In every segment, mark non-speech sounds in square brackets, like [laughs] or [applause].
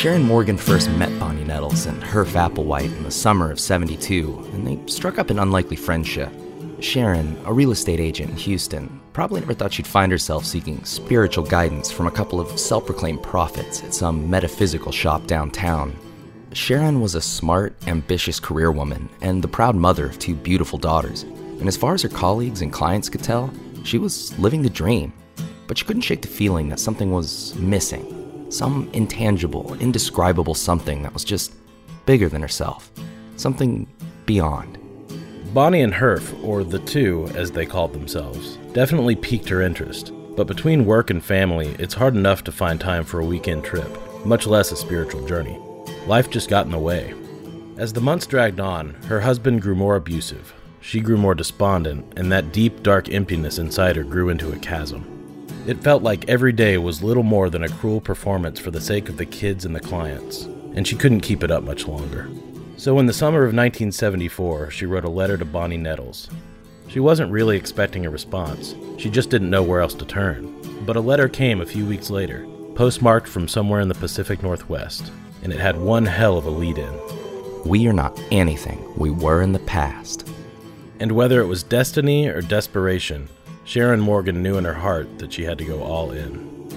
Sharon Morgan first met Bonnie Nettles and Herff Applewhite in the summer of 72, and they struck up an unlikely friendship. Sharon, a real estate agent in Houston, probably never thought she'd find herself seeking spiritual guidance from a couple of self proclaimed prophets at some metaphysical shop downtown. Sharon was a smart, ambitious career woman and the proud mother of two beautiful daughters. And as far as her colleagues and clients could tell, she was living the dream. But she couldn't shake the feeling that something was missing some intangible, indescribable something that was just bigger than herself, something beyond. Bonnie and Herff, or the two as they called themselves, definitely piqued her interest. But between work and family, it's hard enough to find time for a weekend trip, much less a spiritual journey. Life just got in the way. As the months dragged on, her husband grew more abusive. She grew more despondent, and that deep, dark emptiness inside her grew into a chasm. It felt like every day was little more than a cruel performance for the sake of the kids and the clients, and she couldn't keep it up much longer. So, in the summer of 1974, she wrote a letter to Bonnie Nettles. She wasn't really expecting a response, she just didn't know where else to turn. But a letter came a few weeks later, postmarked from somewhere in the Pacific Northwest, and it had one hell of a lead in. We are not anything we were in the past. And whether it was destiny or desperation, Sharon Morgan knew in her heart that she had to go all in.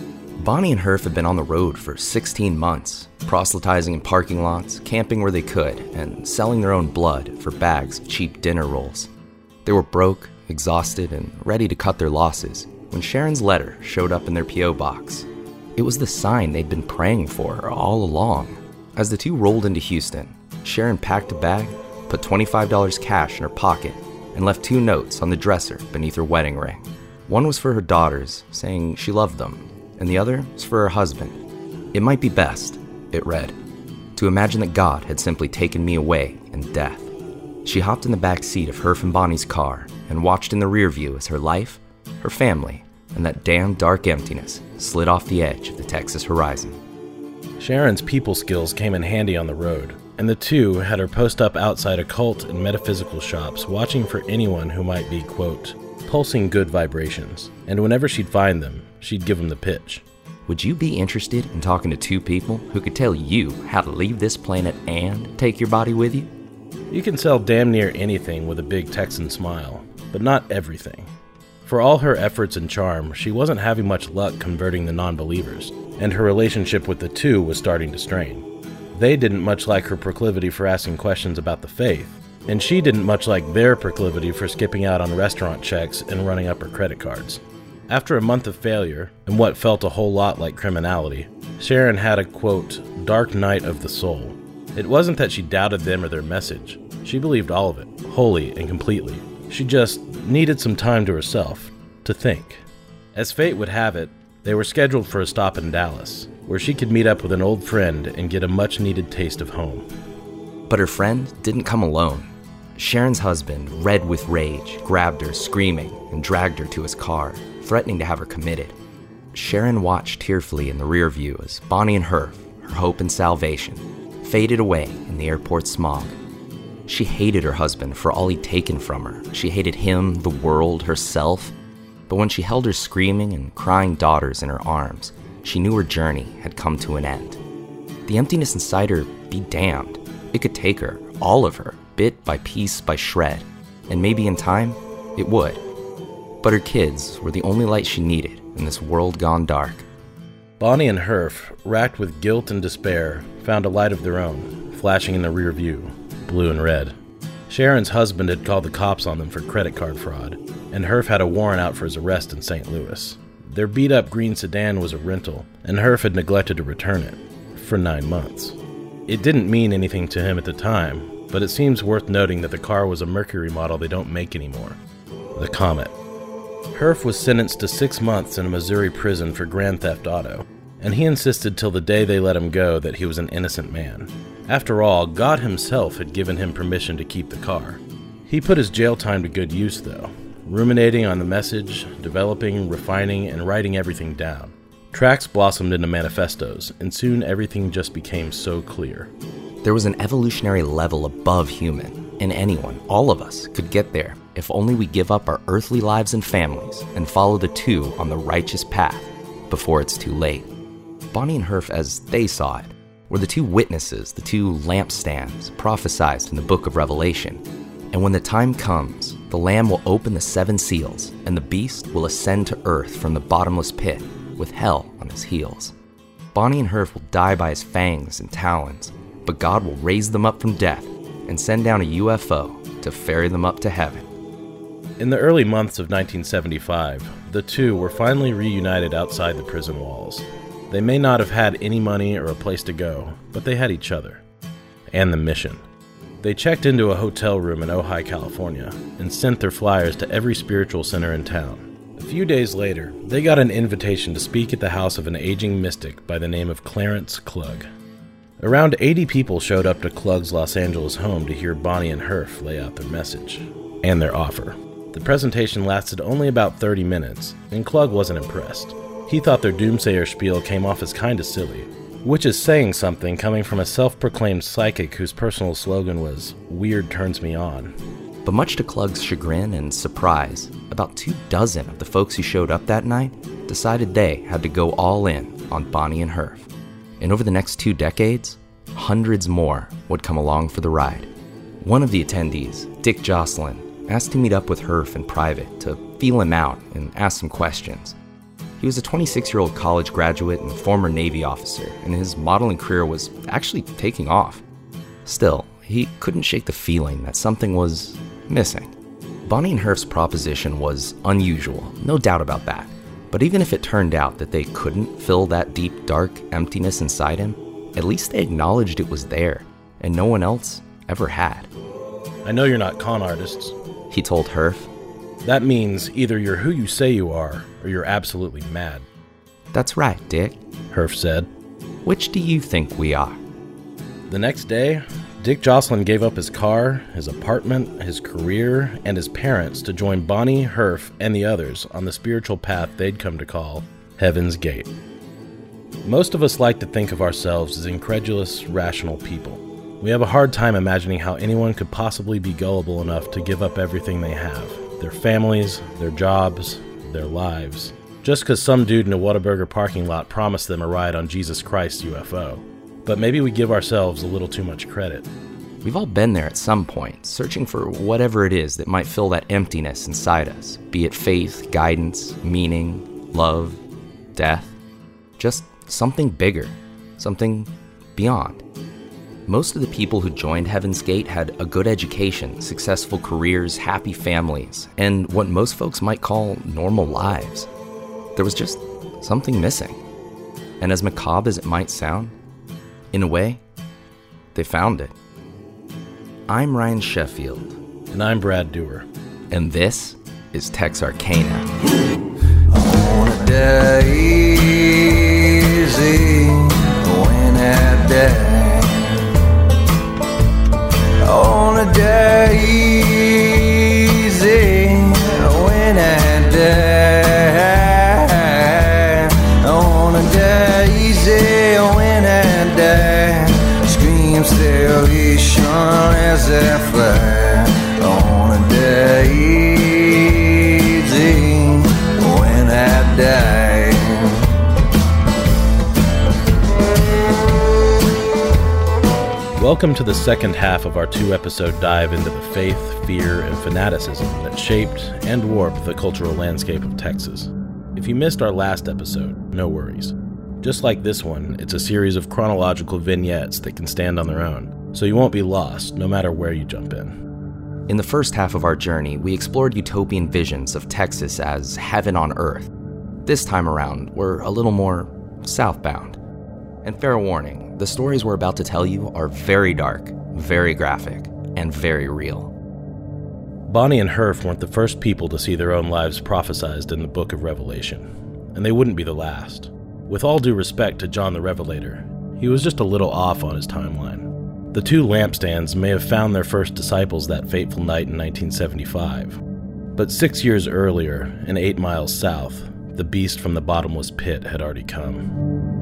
Bonnie and Herff had been on the road for 16 months, proselytizing in parking lots, camping where they could, and selling their own blood for bags of cheap dinner rolls. They were broke, exhausted, and ready to cut their losses when Sharon's letter showed up in their P.O. box. It was the sign they'd been praying for all along. As the two rolled into Houston, Sharon packed a bag, put $25 cash in her pocket, and left two notes on the dresser beneath her wedding ring. One was for her daughters, saying she loved them, and the other was for her husband. It might be best, it read, to imagine that God had simply taken me away in death. She hopped in the back seat of Herff and Bonnie's car and watched in the rear view as her life, her family, and that damn dark emptiness slid off the edge of the Texas horizon. Sharon's people skills came in handy on the road, and the two had her post up outside occult and metaphysical shops, watching for anyone who might be, quote, pulsing good vibrations. And whenever she'd find them, she'd give them the pitch. Would you be interested in talking to two people who could tell you how to leave this planet and take your body with you? You can sell damn near anything with a big Texan smile, but not everything. For all her efforts and charm, she wasn't having much luck converting the non believers, and her relationship with the two was starting to strain. They didn't much like her proclivity for asking questions about the faith, and she didn't much like their proclivity for skipping out on restaurant checks and running up her credit cards. After a month of failure, and what felt a whole lot like criminality, Sharon had a quote, dark night of the soul. It wasn't that she doubted them or their message. She believed all of it, wholly and completely. She just needed some time to herself, to think. As fate would have it, they were scheduled for a stop in Dallas, where she could meet up with an old friend and get a much needed taste of home. But her friend didn't come alone. Sharon's husband, red with rage, grabbed her, screaming, and dragged her to his car, threatening to have her committed. Sharon watched tearfully in the rear view as Bonnie and her, her hope and salvation, faded away in the airport smog. She hated her husband for all he'd taken from her. She hated him, the world, herself. But when she held her screaming and crying daughters in her arms, she knew her journey had come to an end. The emptiness inside her, be damned. It could take her, all of her, bit by piece by shred, and maybe in time, it would. But her kids were the only light she needed in this world gone dark. Bonnie and Herff, racked with guilt and despair, found a light of their own, flashing in the rear view, blue and red. Sharon's husband had called the cops on them for credit card fraud, and Herff had a warrant out for his arrest in St. Louis. Their beat up green sedan was a rental, and Herff had neglected to return it for nine months. It didn't mean anything to him at the time, but it seems worth noting that the car was a Mercury model they don't make anymore the Comet. Herff was sentenced to six months in a Missouri prison for grand theft auto, and he insisted till the day they let him go that he was an innocent man. After all, God Himself had given him permission to keep the car. He put his jail time to good use, though, ruminating on the message, developing, refining, and writing everything down. Tracks blossomed into manifestos, and soon everything just became so clear. There was an evolutionary level above human, and anyone, all of us, could get there if only we give up our earthly lives and families and follow the two on the righteous path before it's too late. Bonnie and Herff, as they saw it, were the two witnesses, the two lampstands prophesied in the book of Revelation. And when the time comes, the Lamb will open the seven seals, and the beast will ascend to earth from the bottomless pit, with hell on his heels. Bonnie and Herff will die by his fangs and talons, but God will raise them up from death and send down a UFO to ferry them up to heaven. In the early months of 1975, the two were finally reunited outside the prison walls. They may not have had any money or a place to go, but they had each other and the mission. They checked into a hotel room in Ojai, California, and sent their flyers to every spiritual center in town. A few days later, they got an invitation to speak at the house of an aging mystic by the name of Clarence Klug. Around 80 people showed up to Klug's Los Angeles home to hear Bonnie and Herff lay out their message and their offer. The presentation lasted only about 30 minutes, and Klug wasn't impressed. He thought their doomsayer spiel came off as kinda silly, which is saying something coming from a self proclaimed psychic whose personal slogan was, Weird turns me on. But much to Klug's chagrin and surprise, about two dozen of the folks who showed up that night decided they had to go all in on Bonnie and Herff. And over the next two decades, hundreds more would come along for the ride. One of the attendees, Dick Joslyn, asked to meet up with Herff in private to feel him out and ask some questions. He was a 26 year old college graduate and former Navy officer, and his modeling career was actually taking off. Still, he couldn't shake the feeling that something was missing. Bonnie and Herff's proposition was unusual, no doubt about that. But even if it turned out that they couldn't fill that deep, dark emptiness inside him, at least they acknowledged it was there, and no one else ever had. I know you're not con artists, he told Herff, that means either you're who you say you are, or you're absolutely mad. That's right, Dick, Herff said. Which do you think we are? The next day, Dick Joslyn gave up his car, his apartment, his career, and his parents to join Bonnie, Herff, and the others on the spiritual path they'd come to call Heaven's Gate. Most of us like to think of ourselves as incredulous, rational people. We have a hard time imagining how anyone could possibly be gullible enough to give up everything they have their families, their jobs, their lives, just because some dude in a Whataburger parking lot promised them a ride on Jesus Christ UFO. But maybe we give ourselves a little too much credit. We've all been there at some point, searching for whatever it is that might fill that emptiness inside us be it faith, guidance, meaning, love, death. Just something bigger, something beyond. Most of the people who joined Heaven's Gate had a good education, successful careers, happy families, and what most folks might call normal lives. There was just something missing. And as macabre as it might sound, in a way, they found it. I'm Ryan Sheffield. And I'm Brad Dewar. And this is Texarkana. Welcome to the second half of our two episode dive into the faith, fear, and fanaticism that shaped and warped the cultural landscape of Texas. If you missed our last episode, no worries. Just like this one, it's a series of chronological vignettes that can stand on their own, so you won't be lost no matter where you jump in. In the first half of our journey, we explored utopian visions of Texas as heaven on earth. This time around, we're a little more southbound. And fair warning, the stories we're about to tell you are very dark, very graphic, and very real. Bonnie and Herff weren't the first people to see their own lives prophesized in the book of Revelation, and they wouldn't be the last. With all due respect to John the Revelator, he was just a little off on his timeline. The two lampstands may have found their first disciples that fateful night in 1975, but six years earlier, and eight miles south, the beast from the bottomless pit had already come.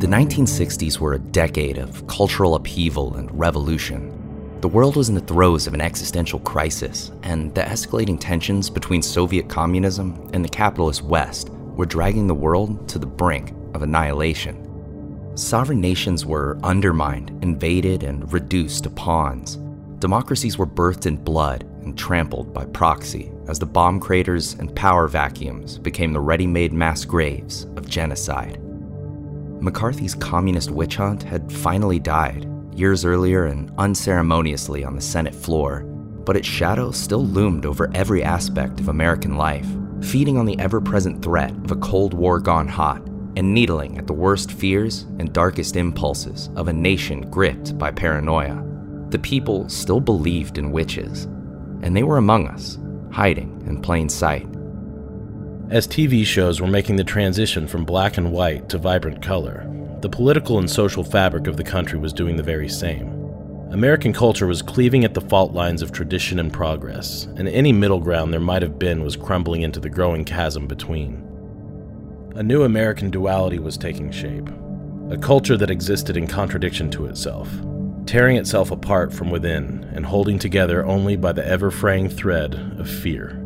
The 1960s were a decade of cultural upheaval and revolution. The world was in the throes of an existential crisis, and the escalating tensions between Soviet communism and the capitalist West were dragging the world to the brink of annihilation. Sovereign nations were undermined, invaded, and reduced to pawns. Democracies were birthed in blood and trampled by proxy as the bomb craters and power vacuums became the ready made mass graves of genocide. McCarthy's communist witch hunt had finally died, years earlier and unceremoniously on the Senate floor, but its shadow still loomed over every aspect of American life, feeding on the ever present threat of a Cold War gone hot and needling at the worst fears and darkest impulses of a nation gripped by paranoia. The people still believed in witches, and they were among us, hiding in plain sight. As TV shows were making the transition from black and white to vibrant color, the political and social fabric of the country was doing the very same. American culture was cleaving at the fault lines of tradition and progress, and any middle ground there might have been was crumbling into the growing chasm between. A new American duality was taking shape, a culture that existed in contradiction to itself, tearing itself apart from within and holding together only by the ever fraying thread of fear.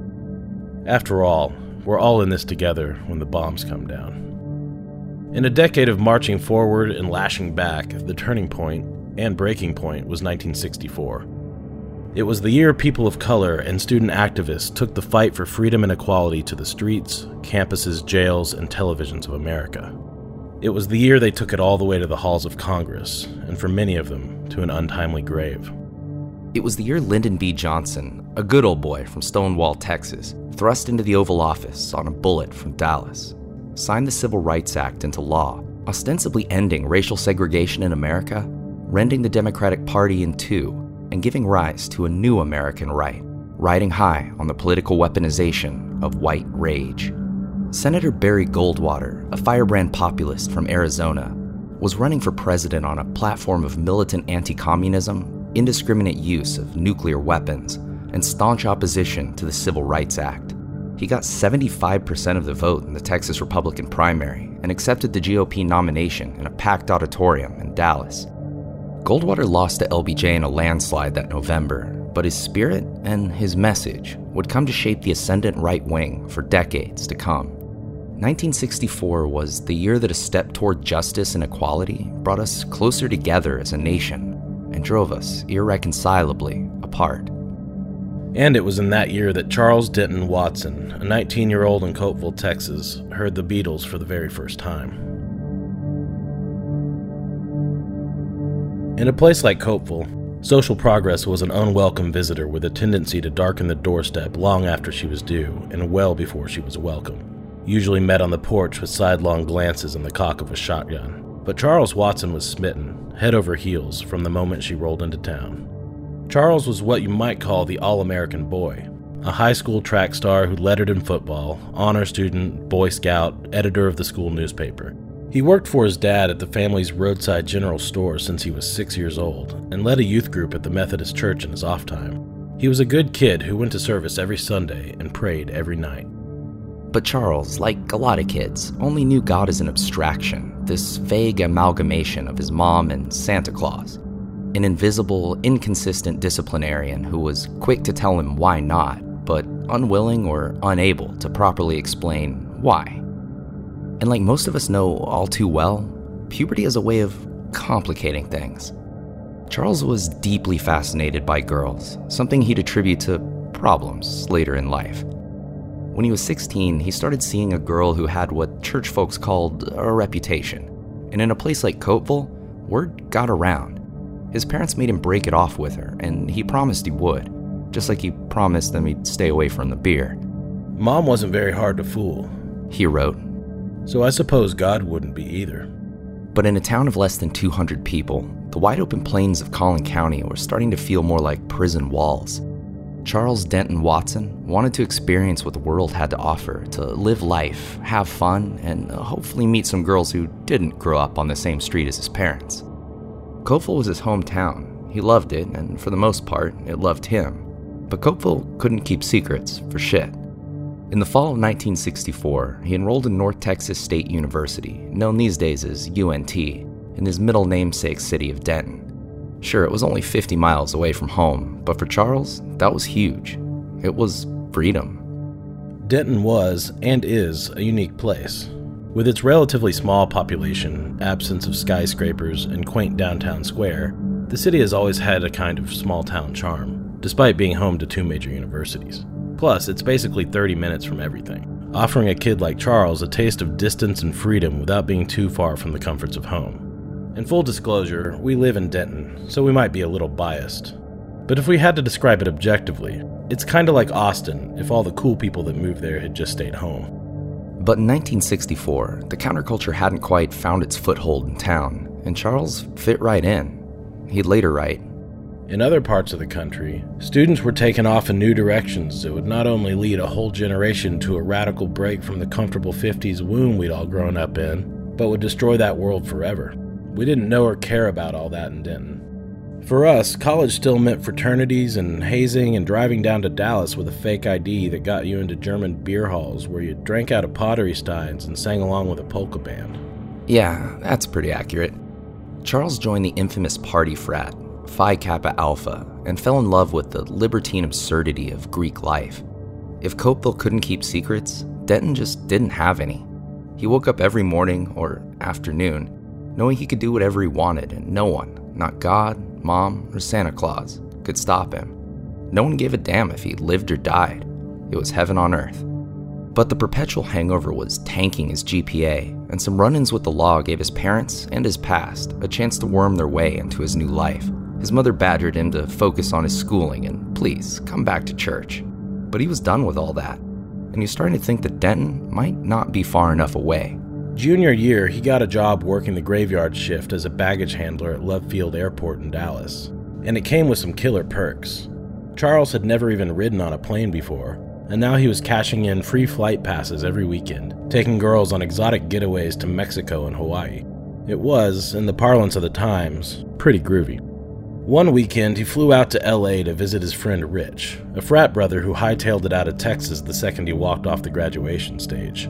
After all, we're all in this together when the bombs come down. In a decade of marching forward and lashing back, the turning point and breaking point was 1964. It was the year people of color and student activists took the fight for freedom and equality to the streets, campuses, jails, and televisions of America. It was the year they took it all the way to the halls of Congress, and for many of them, to an untimely grave. It was the year Lyndon B. Johnson, a good old boy from Stonewall, Texas, thrust into the Oval Office on a bullet from Dallas, signed the Civil Rights Act into law, ostensibly ending racial segregation in America, rending the Democratic Party in two, and giving rise to a new American right, riding high on the political weaponization of white rage. Senator Barry Goldwater, a firebrand populist from Arizona, was running for president on a platform of militant anti communism, indiscriminate use of nuclear weapons, and staunch opposition to the Civil Rights Act. He got 75% of the vote in the Texas Republican primary and accepted the GOP nomination in a packed auditorium in Dallas. Goldwater lost to LBJ in a landslide that November, but his spirit and his message would come to shape the ascendant right wing for decades to come. 1964 was the year that a step toward justice and equality brought us closer together as a nation and drove us irreconcilably apart. And it was in that year that Charles Denton Watson, a 19 year old in Copeville, Texas, heard the Beatles for the very first time. In a place like Copeville, social progress was an unwelcome visitor with a tendency to darken the doorstep long after she was due and well before she was welcome, usually met on the porch with sidelong glances and the cock of a shotgun. But Charles Watson was smitten, head over heels, from the moment she rolled into town. Charles was what you might call the all American boy, a high school track star who lettered in football, honor student, Boy Scout, editor of the school newspaper. He worked for his dad at the family's roadside general store since he was six years old and led a youth group at the Methodist Church in his off time. He was a good kid who went to service every Sunday and prayed every night. But Charles, like a lot of kids, only knew God as an abstraction, this vague amalgamation of his mom and Santa Claus an invisible, inconsistent disciplinarian who was quick to tell him why not, but unwilling or unable to properly explain why. And like most of us know all too well, puberty is a way of complicating things. Charles was deeply fascinated by girls, something he'd attribute to problems later in life. When he was 16, he started seeing a girl who had what church folks called a reputation. And in a place like Copeville, word got around. His parents made him break it off with her, and he promised he would, just like he promised them he'd stay away from the beer. Mom wasn't very hard to fool, he wrote. So I suppose God wouldn't be either. But in a town of less than 200 people, the wide open plains of Collin County were starting to feel more like prison walls. Charles Denton Watson wanted to experience what the world had to offer, to live life, have fun, and hopefully meet some girls who didn't grow up on the same street as his parents. Copeville was his hometown. He loved it, and for the most part, it loved him. But Copeville couldn't keep secrets for shit. In the fall of 1964, he enrolled in North Texas State University, known these days as UNT, in his middle namesake city of Denton. Sure, it was only 50 miles away from home, but for Charles, that was huge. It was freedom. Denton was, and is, a unique place. With its relatively small population, absence of skyscrapers, and quaint downtown square, the city has always had a kind of small town charm, despite being home to two major universities. Plus, it's basically 30 minutes from everything, offering a kid like Charles a taste of distance and freedom without being too far from the comforts of home. In full disclosure, we live in Denton, so we might be a little biased. But if we had to describe it objectively, it's kinda like Austin if all the cool people that moved there had just stayed home. But in 1964, the counterculture hadn't quite found its foothold in town, and Charles fit right in. He'd later write In other parts of the country, students were taken off in new directions that would not only lead a whole generation to a radical break from the comfortable 50s womb we'd all grown up in, but would destroy that world forever. We didn't know or care about all that in Denton. For us, college still meant fraternities and hazing and driving down to Dallas with a fake ID that got you into German beer halls where you drank out of pottery steins and sang along with a polka band. Yeah, that's pretty accurate. Charles joined the infamous party frat, Phi Kappa Alpha, and fell in love with the libertine absurdity of Greek life. If Copeville couldn't keep secrets, Denton just didn't have any. He woke up every morning or afternoon knowing he could do whatever he wanted and no one, not God, Mom, or Santa Claus, could stop him. No one gave a damn if he lived or died. It was heaven on earth. But the perpetual hangover was tanking his GPA, and some run ins with the law gave his parents and his past a chance to worm their way into his new life. His mother badgered him to focus on his schooling and please come back to church. But he was done with all that, and he was starting to think that Denton might not be far enough away. Junior year, he got a job working the graveyard shift as a baggage handler at Love Field Airport in Dallas, and it came with some killer perks. Charles had never even ridden on a plane before, and now he was cashing in free flight passes every weekend, taking girls on exotic getaways to Mexico and Hawaii. It was, in the parlance of the times, pretty groovy. One weekend, he flew out to LA to visit his friend Rich, a frat brother who hightailed it out of Texas the second he walked off the graduation stage.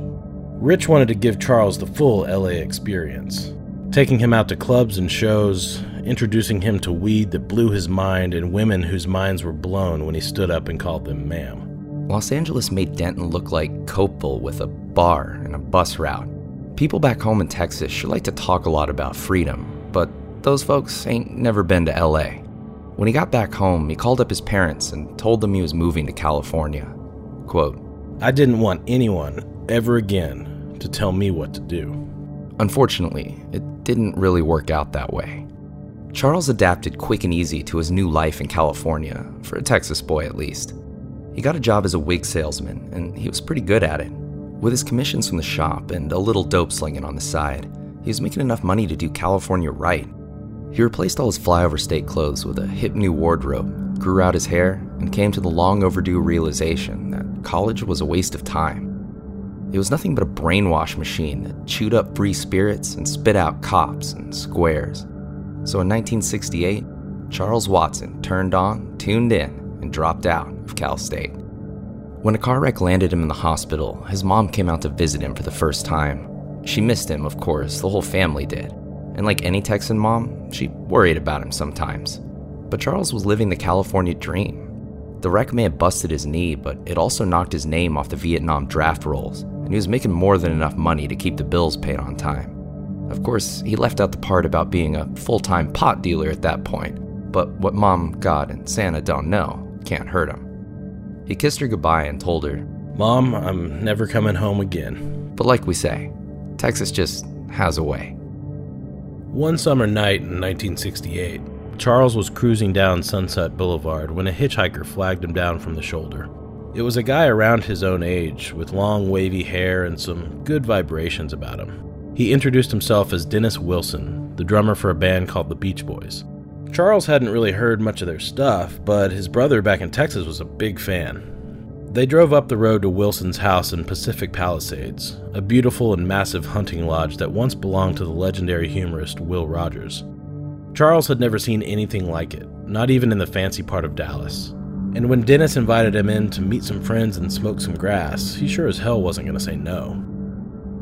Rich wanted to give Charles the full LA experience, taking him out to clubs and shows, introducing him to weed that blew his mind and women whose minds were blown when he stood up and called them ma'am. Los Angeles made Denton look like Copeville with a bar and a bus route. People back home in Texas sure like to talk a lot about freedom, but those folks ain't never been to LA. When he got back home, he called up his parents and told them he was moving to California. Quote, I didn't want anyone ever again to tell me what to do. Unfortunately, it didn't really work out that way. Charles adapted quick and easy to his new life in California, for a Texas boy at least. He got a job as a wig salesman, and he was pretty good at it. With his commissions from the shop and a little dope slinging on the side, he was making enough money to do California right. He replaced all his flyover state clothes with a hip new wardrobe, grew out his hair, and came to the long overdue realization that college was a waste of time. It was nothing but a brainwash machine that chewed up free spirits and spit out cops and squares. So in 1968, Charles Watson turned on, tuned in, and dropped out of Cal State. When a car wreck landed him in the hospital, his mom came out to visit him for the first time. She missed him, of course, the whole family did. And like any Texan mom, she worried about him sometimes. But Charles was living the California dream. The wreck may have busted his knee, but it also knocked his name off the Vietnam draft rolls, and he was making more than enough money to keep the bills paid on time. Of course, he left out the part about being a full time pot dealer at that point, but what Mom, God, and Santa don't know can't hurt him. He kissed her goodbye and told her, Mom, I'm never coming home again. But like we say, Texas just has a way. One summer night in 1968, Charles was cruising down Sunset Boulevard when a hitchhiker flagged him down from the shoulder. It was a guy around his own age, with long wavy hair and some good vibrations about him. He introduced himself as Dennis Wilson, the drummer for a band called the Beach Boys. Charles hadn't really heard much of their stuff, but his brother back in Texas was a big fan. They drove up the road to Wilson's house in Pacific Palisades, a beautiful and massive hunting lodge that once belonged to the legendary humorist Will Rogers. Charles had never seen anything like it, not even in the fancy part of Dallas. And when Dennis invited him in to meet some friends and smoke some grass, he sure as hell wasn't going to say no.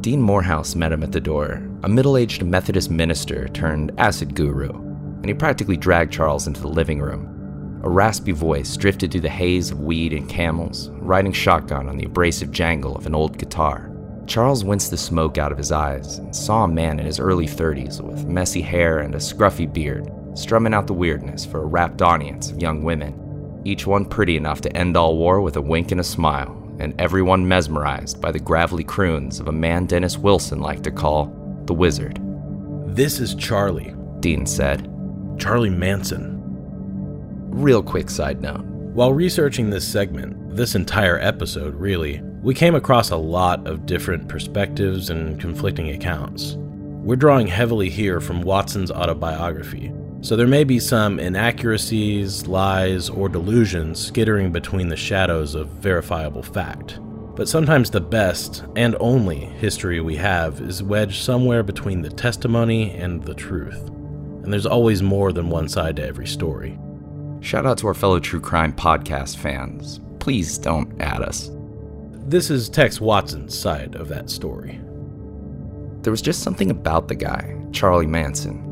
Dean Morehouse met him at the door, a middle aged Methodist minister turned acid guru, and he practically dragged Charles into the living room. A raspy voice drifted through the haze of weed and camels, riding shotgun on the abrasive jangle of an old guitar. Charles winced the smoke out of his eyes and saw a man in his early 30s with messy hair and a scruffy beard, strumming out the weirdness for a rapt audience of young women, each one pretty enough to end all war with a wink and a smile, and everyone mesmerized by the gravelly croons of a man Dennis Wilson liked to call the Wizard. This is Charlie, Dean said. Charlie Manson. Real quick side note. While researching this segment, this entire episode really, we came across a lot of different perspectives and conflicting accounts. We're drawing heavily here from Watson's autobiography, so there may be some inaccuracies, lies, or delusions skittering between the shadows of verifiable fact. But sometimes the best and only history we have is wedged somewhere between the testimony and the truth. And there's always more than one side to every story. Shout out to our fellow true crime podcast fans. Please don't add us. This is Tex Watson's side of that story. There was just something about the guy, Charlie Manson,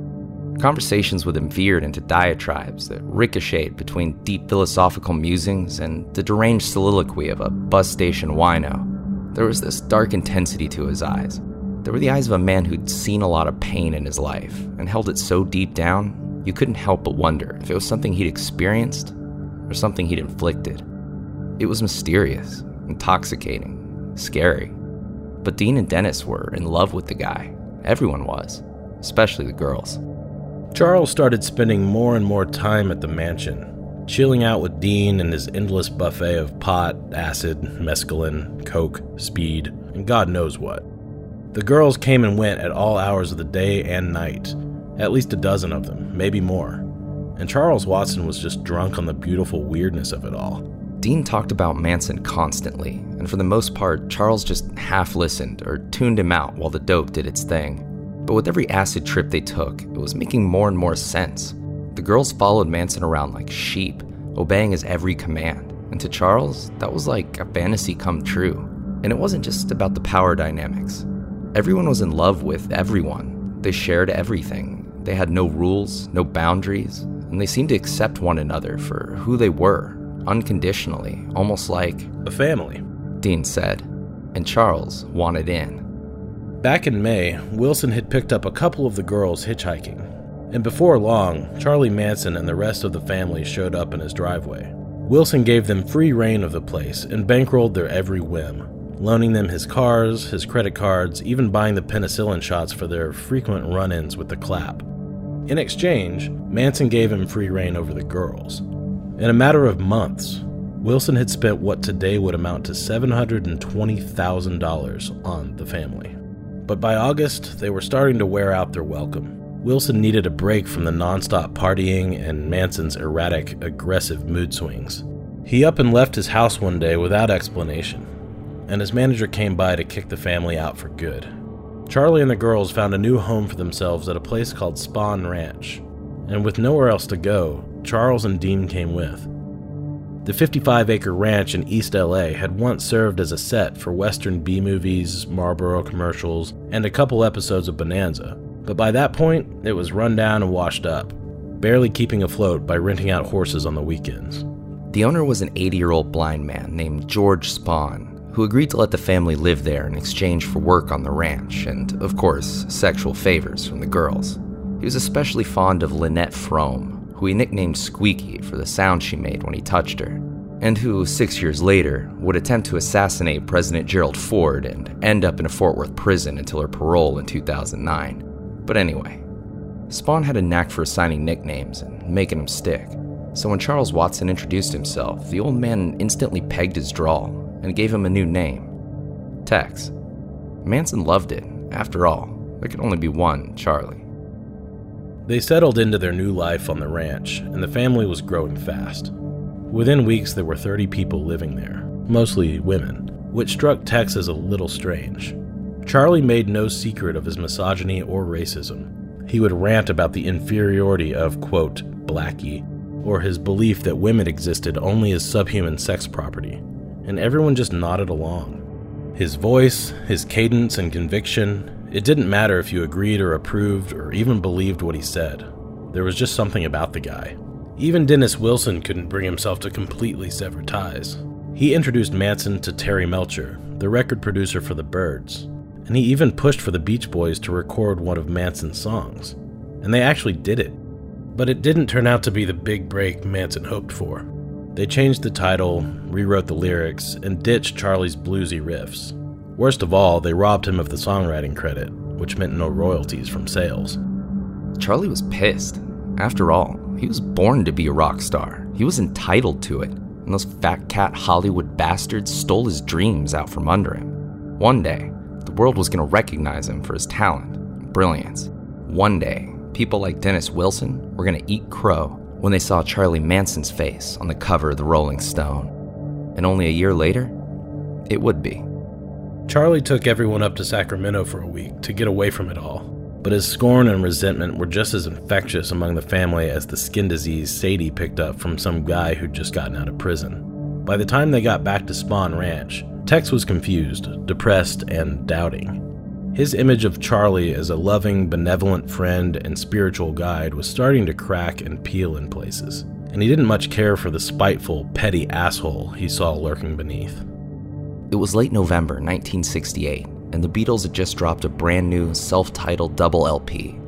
Conversations with him veered into diatribes that ricocheted between deep philosophical musings and the deranged soliloquy of a bus station wino. There was this dark intensity to his eyes. They were the eyes of a man who'd seen a lot of pain in his life and held it so deep down, you couldn't help but wonder if it was something he'd experienced or something he'd inflicted. It was mysterious, intoxicating, scary. But Dean and Dennis were in love with the guy. Everyone was, especially the girls. Charles started spending more and more time at the mansion, chilling out with Dean and his endless buffet of pot, acid, mescaline, coke, speed, and God knows what. The girls came and went at all hours of the day and night, at least a dozen of them, maybe more. And Charles Watson was just drunk on the beautiful weirdness of it all. Dean talked about Manson constantly, and for the most part, Charles just half listened or tuned him out while the dope did its thing. But with every acid trip they took, it was making more and more sense. The girls followed Manson around like sheep, obeying his every command. And to Charles, that was like a fantasy come true. And it wasn't just about the power dynamics. Everyone was in love with everyone. They shared everything. They had no rules, no boundaries, and they seemed to accept one another for who they were, unconditionally, almost like a family, Dean said. And Charles wanted in. Back in May, Wilson had picked up a couple of the girls hitchhiking, and before long, Charlie Manson and the rest of the family showed up in his driveway. Wilson gave them free reign of the place and bankrolled their every whim, loaning them his cars, his credit cards, even buying the penicillin shots for their frequent run ins with the clap. In exchange, Manson gave him free reign over the girls. In a matter of months, Wilson had spent what today would amount to $720,000 on the family. But by August, they were starting to wear out their welcome. Wilson needed a break from the nonstop partying and Manson's erratic, aggressive mood swings. He up and left his house one day without explanation, and his manager came by to kick the family out for good. Charlie and the girls found a new home for themselves at a place called Spahn Ranch, and with nowhere else to go, Charles and Dean came with. The 55 acre ranch in East LA had once served as a set for Western B movies, Marlboro commercials, and a couple episodes of Bonanza, but by that point, it was run down and washed up, barely keeping afloat by renting out horses on the weekends. The owner was an 80 year old blind man named George Spahn, who agreed to let the family live there in exchange for work on the ranch and, of course, sexual favors from the girls. He was especially fond of Lynette Fromme, who he nicknamed Squeaky for the sound she made when he touched her, and who, six years later, would attempt to assassinate President Gerald Ford and end up in a Fort Worth prison until her parole in 2009. But anyway, Spahn had a knack for assigning nicknames and making them stick. So when Charles Watson introduced himself, the old man instantly pegged his drawl and gave him a new name Tex. Manson loved it. After all, there could only be one Charlie. They settled into their new life on the ranch, and the family was growing fast. Within weeks, there were 30 people living there, mostly women, which struck Tex as a little strange. Charlie made no secret of his misogyny or racism. He would rant about the inferiority of, quote, Blackie, or his belief that women existed only as subhuman sex property, and everyone just nodded along. His voice, his cadence, and conviction it didn't matter if you agreed or approved or even believed what he said. There was just something about the guy. Even Dennis Wilson couldn't bring himself to completely sever ties. He introduced Manson to Terry Melcher, the record producer for the Byrds, and he even pushed for the Beach Boys to record one of Manson's songs. And they actually did it. But it didn't turn out to be the big break Manson hoped for. They changed the title, rewrote the lyrics, and ditched Charlie's bluesy riffs. Worst of all, they robbed him of the songwriting credit, which meant no royalties from sales. Charlie was pissed. After all, he was born to be a rock star. He was entitled to it, and those fat cat Hollywood bastards stole his dreams out from under him. One day, the world was going to recognize him for his talent brilliance. One day, people like Dennis Wilson were going to eat crow when they saw Charlie Manson's face on the cover of the Rolling Stone. And only a year later, it would be. Charlie took everyone up to Sacramento for a week to get away from it all, but his scorn and resentment were just as infectious among the family as the skin disease Sadie picked up from some guy who'd just gotten out of prison. By the time they got back to Spahn Ranch, Tex was confused, depressed, and doubting. His image of Charlie as a loving, benevolent friend and spiritual guide was starting to crack and peel in places, and he didn't much care for the spiteful, petty asshole he saw lurking beneath. It was late November 1968, and the Beatles had just dropped a brand new, self titled double LP.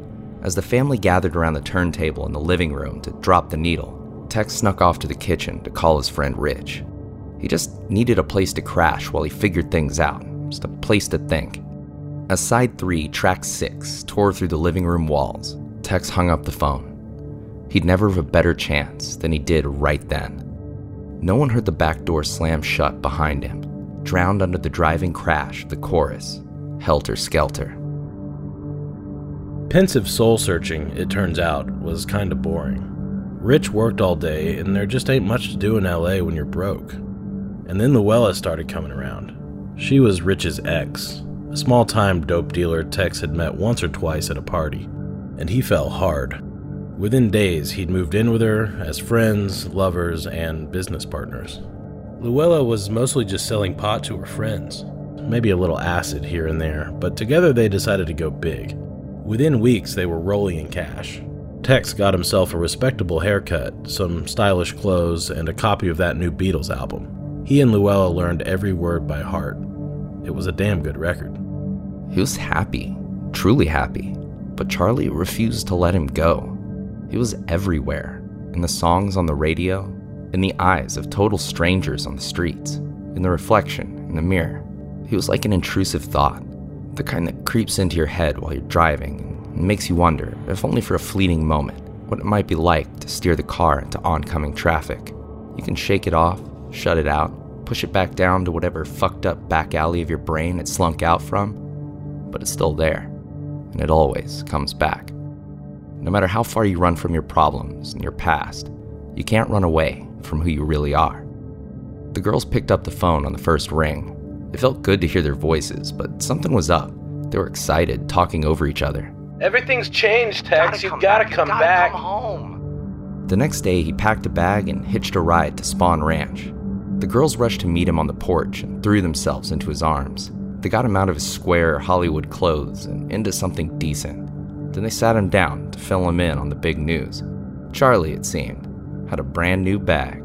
As the family gathered around the turntable in the living room to drop the needle, Tex snuck off to the kitchen to call his friend Rich. He just needed a place to crash while he figured things out, just a place to think. As side 3, track 6, tore through the living room walls, Tex hung up the phone. He'd never have a better chance than he did right then. No one heard the back door slam shut behind him, drowned under the driving crash of the chorus, Helter Skelter. Pensive soul searching, it turns out, was kinda boring. Rich worked all day, and there just ain't much to do in LA when you're broke. And then Luella started coming around. She was Rich's ex, a small time dope dealer Tex had met once or twice at a party, and he fell hard. Within days, he'd moved in with her as friends, lovers, and business partners. Luella was mostly just selling pot to her friends, maybe a little acid here and there, but together they decided to go big. Within weeks, they were rolling in cash. Tex got himself a respectable haircut, some stylish clothes, and a copy of that new Beatles album. He and Luella learned every word by heart. It was a damn good record. He was happy, truly happy, but Charlie refused to let him go. He was everywhere in the songs on the radio, in the eyes of total strangers on the streets, in the reflection in the mirror. He was like an intrusive thought, the kind that creeps into your head while you're driving and makes you wonder, if only for a fleeting moment, what it might be like to steer the car into oncoming traffic. You can shake it off, shut it out, push it back down to whatever fucked up back alley of your brain it slunk out from, but it's still there, and it always comes back. No matter how far you run from your problems and your past, you can't run away from who you really are. The girls picked up the phone on the first ring. It felt good to hear their voices, but something was up. They were excited, talking over each other. Everything's changed, Tex. You've gotta come back. come home. The next day, he packed a bag and hitched a ride to Spahn Ranch. The girls rushed to meet him on the porch and threw themselves into his arms. They got him out of his square Hollywood clothes and into something decent. Then they sat him down to fill him in on the big news. Charlie, it seemed, had a brand new bag.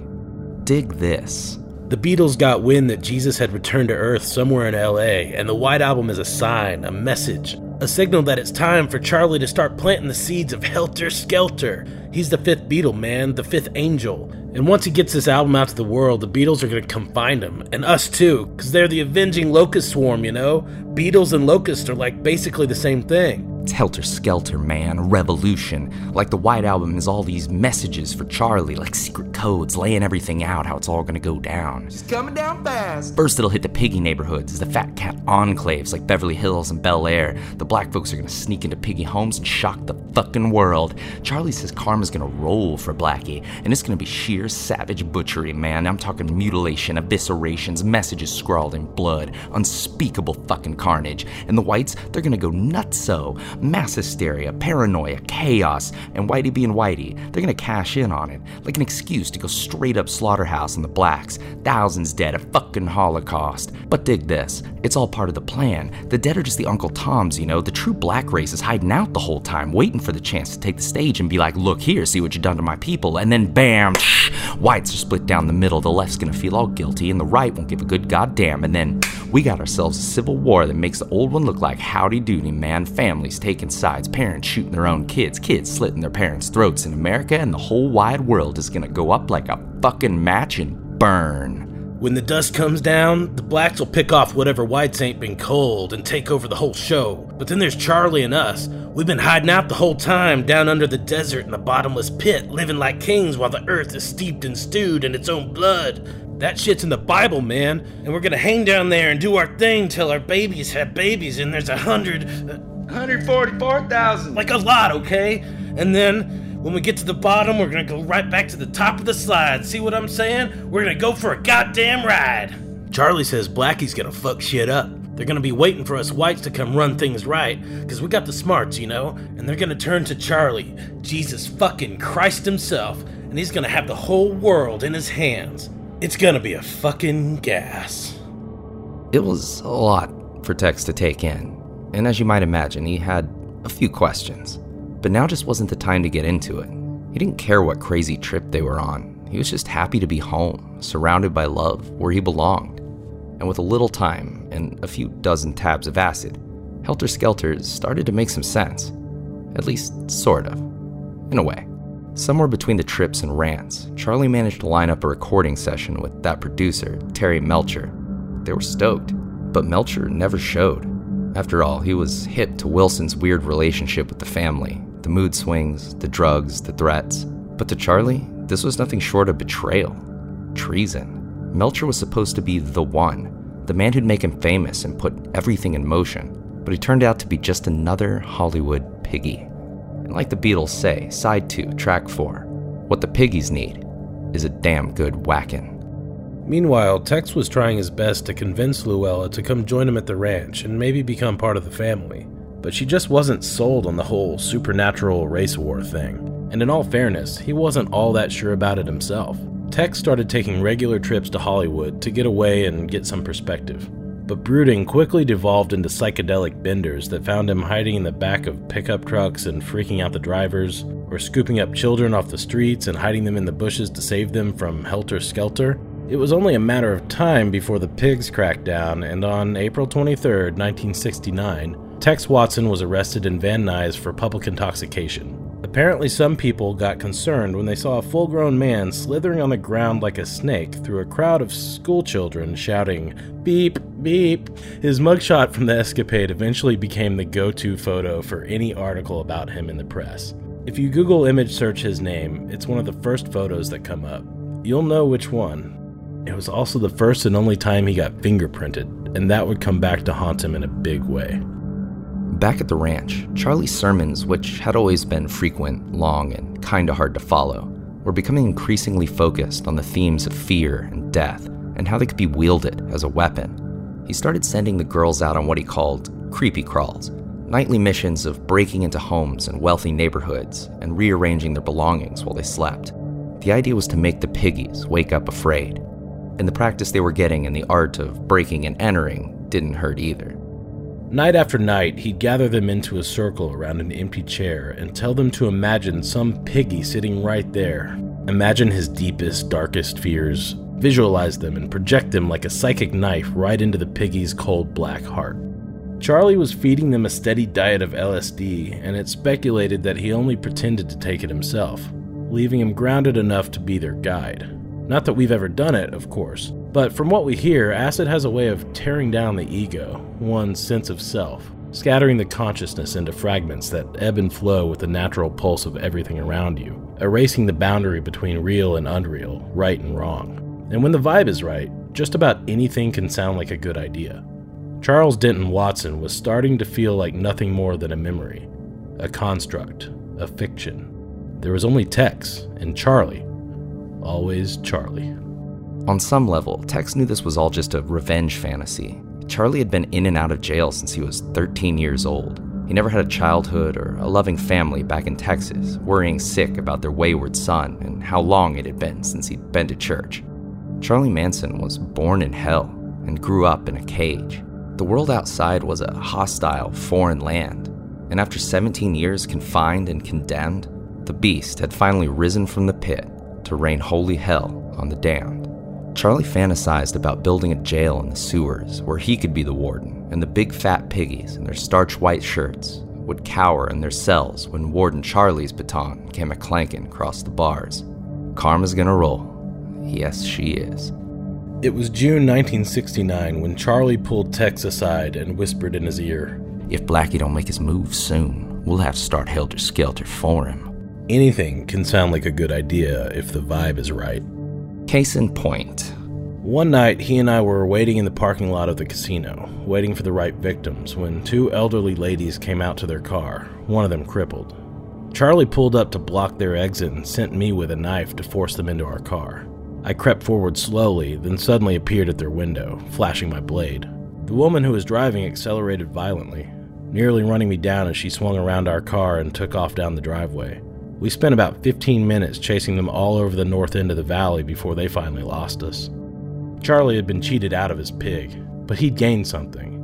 Dig this. The Beatles got wind that Jesus had returned to Earth somewhere in LA, and the White Album is a sign, a message, a signal that it's time for Charlie to start planting the seeds of Helter Skelter. He's the fifth Beatle, man, the fifth angel. And once he gets this album out to the world, the Beatles are gonna come find him, and us too, because they're the avenging locust swarm, you know? Beatles and locusts are like basically the same thing. It's helter skelter, man, a revolution. Like the White Album is all these messages for Charlie, like secret codes, laying everything out, how it's all gonna go down. It's coming down fast. First, it'll hit the piggy neighborhoods, the fat cat enclaves like Beverly Hills and Bel Air. The black folks are gonna sneak into piggy homes and shock the fucking world. Charlie says karma's gonna roll for Blackie, and it's gonna be sheer savage butchery, man. I'm talking mutilation, eviscerations, messages scrawled in blood, unspeakable fucking carnage. And the whites, they're gonna go nutso. Mass hysteria, paranoia, chaos, and Whitey being Whitey, they're gonna cash in on it, like an excuse to go straight up slaughterhouse on the blacks. Thousands dead, a fucking holocaust. But dig this, it's all part of the plan. The dead are just the Uncle Toms, you know. The true black race is hiding out the whole time, waiting for the chance to take the stage and be like, look here, see what you've done to my people. And then bam, [sniffs] whites are split down the middle. The left's gonna feel all guilty and the right won't give a good goddamn. And then we got ourselves a civil war that makes the old one look like howdy doody, man. Families taking sides, parents shooting their own kids, kids slitting their parents' throats in America, and the whole wide world is gonna go up like a fucking match and burn. When the dust comes down, the blacks will pick off whatever whites ain't been cold and take over the whole show. But then there's Charlie and us. We've been hiding out the whole time down under the desert in the bottomless pit, living like kings while the earth is steeped and stewed in its own blood. That shit's in the Bible, man. And we're gonna hang down there and do our thing till our babies have babies and there's a hundred. Uh, Uh, 144,000. like a lot, okay? And then when we get to the bottom, we're gonna go right back to the top of the slide. See what I'm saying? We're gonna go for a goddamn ride. Charlie says Blackie's gonna fuck shit up. They're gonna be waiting for us whites to come run things right, because we got the smarts, you know? And they're gonna turn to Charlie, Jesus fucking Christ himself, and he's gonna have the whole world in his hands. It's gonna be a fucking gas. It was a lot for Tex to take in, and as you might imagine, he had a few questions. But now just wasn't the time to get into it. He didn't care what crazy trip they were on. He was just happy to be home, surrounded by love, where he belonged. And with a little time and a few dozen tabs of acid, Helter Skelter started to make some sense. At least, sort of. In a way. Somewhere between the trips and rants, Charlie managed to line up a recording session with that producer, Terry Melcher. They were stoked, but Melcher never showed. After all, he was hip to Wilson's weird relationship with the family, the mood swings, the drugs, the threats. But to Charlie, this was nothing short of betrayal, treason. Melcher was supposed to be the one, the man who'd make him famous and put everything in motion, but he turned out to be just another Hollywood piggy. And like the Beatles say, side 2, track 4, what the piggies need is a damn good whackin'. Meanwhile, Tex was trying his best to convince Luella to come join him at the ranch and maybe become part of the family, but she just wasn't sold on the whole supernatural race war thing. And in all fairness, he wasn't all that sure about it himself. Tex started taking regular trips to Hollywood to get away and get some perspective. But brooding quickly devolved into psychedelic benders that found him hiding in the back of pickup trucks and freaking out the drivers, or scooping up children off the streets and hiding them in the bushes to save them from helter skelter. It was only a matter of time before the pigs cracked down, and on April 23, 1969, Tex Watson was arrested in Van Nuys for public intoxication. Apparently, some people got concerned when they saw a full grown man slithering on the ground like a snake through a crowd of schoolchildren shouting, Beep, beep. His mugshot from the escapade eventually became the go to photo for any article about him in the press. If you Google image search his name, it's one of the first photos that come up. You'll know which one. It was also the first and only time he got fingerprinted, and that would come back to haunt him in a big way. Back at the ranch, Charlie's sermons, which had always been frequent, long, and kinda hard to follow, were becoming increasingly focused on the themes of fear and death and how they could be wielded as a weapon. He started sending the girls out on what he called creepy crawls, nightly missions of breaking into homes in wealthy neighborhoods and rearranging their belongings while they slept. The idea was to make the piggies wake up afraid, and the practice they were getting in the art of breaking and entering didn't hurt either. Night after night, he'd gather them into a circle around an empty chair and tell them to imagine some piggy sitting right there. Imagine his deepest, darkest fears, visualize them, and project them like a psychic knife right into the piggy's cold black heart. Charlie was feeding them a steady diet of LSD, and it's speculated that he only pretended to take it himself, leaving him grounded enough to be their guide. Not that we've ever done it, of course, but from what we hear, acid has a way of tearing down the ego, one's sense of self, scattering the consciousness into fragments that ebb and flow with the natural pulse of everything around you, erasing the boundary between real and unreal, right and wrong. And when the vibe is right, just about anything can sound like a good idea. Charles Denton Watson was starting to feel like nothing more than a memory, a construct, a fiction. There was only Tex and Charlie, Always Charlie. On some level, Tex knew this was all just a revenge fantasy. Charlie had been in and out of jail since he was 13 years old. He never had a childhood or a loving family back in Texas, worrying sick about their wayward son and how long it had been since he'd been to church. Charlie Manson was born in hell and grew up in a cage. The world outside was a hostile, foreign land, And after 17 years confined and condemned, the beast had finally risen from the pit to rain holy hell on the damned. Charlie fantasized about building a jail in the sewers where he could be the warden, and the big fat piggies in their starch white shirts would cower in their cells when Warden Charlie's baton came a clanking across the bars. Karma's gonna roll. Yes, she is. It was June 1969 when Charlie pulled Tex aside and whispered in his ear If Blackie don't make his move soon, we'll have to start Helter Skelter for him. Anything can sound like a good idea if the vibe is right. Case in point. One night, he and I were waiting in the parking lot of the casino, waiting for the right victims, when two elderly ladies came out to their car, one of them crippled. Charlie pulled up to block their exit and sent me with a knife to force them into our car. I crept forward slowly, then suddenly appeared at their window, flashing my blade. The woman who was driving accelerated violently, nearly running me down as she swung around our car and took off down the driveway. We spent about 15 minutes chasing them all over the north end of the valley before they finally lost us. Charlie had been cheated out of his pig, but he'd gained something.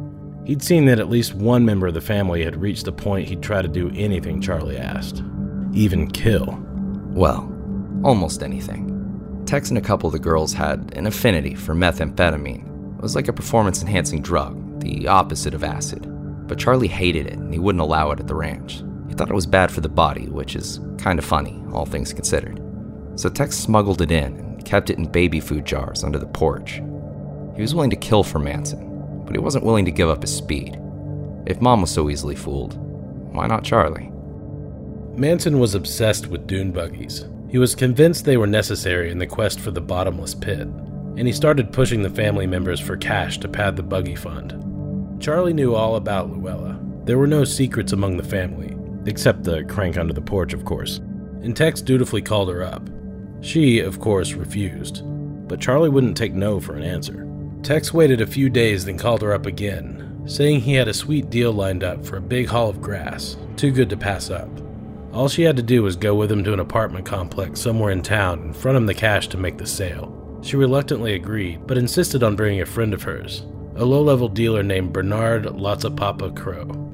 He'd seen that at least one member of the family had reached the point he'd try to do anything Charlie asked, even kill. Well, almost anything. Tex and a couple of the girls had an affinity for methamphetamine. It was like a performance enhancing drug, the opposite of acid. But Charlie hated it and he wouldn't allow it at the ranch. He thought it was bad for the body, which is kind of funny, all things considered. So Tex smuggled it in and kept it in baby food jars under the porch. He was willing to kill for Manson, but he wasn't willing to give up his speed. If Mom was so easily fooled, why not Charlie? Manson was obsessed with dune buggies. He was convinced they were necessary in the quest for the bottomless pit, and he started pushing the family members for cash to pad the buggy fund. Charlie knew all about Luella. There were no secrets among the family, except the crank under the porch, of course, and Tex dutifully called her up. She, of course, refused, but Charlie wouldn't take no for an answer. Tex waited a few days, then called her up again, saying he had a sweet deal lined up for a big haul of grass, too good to pass up. All she had to do was go with him to an apartment complex somewhere in town and front him the cash to make the sale. She reluctantly agreed, but insisted on bringing a friend of hers, a low level dealer named Bernard Lotsapoppa Crow.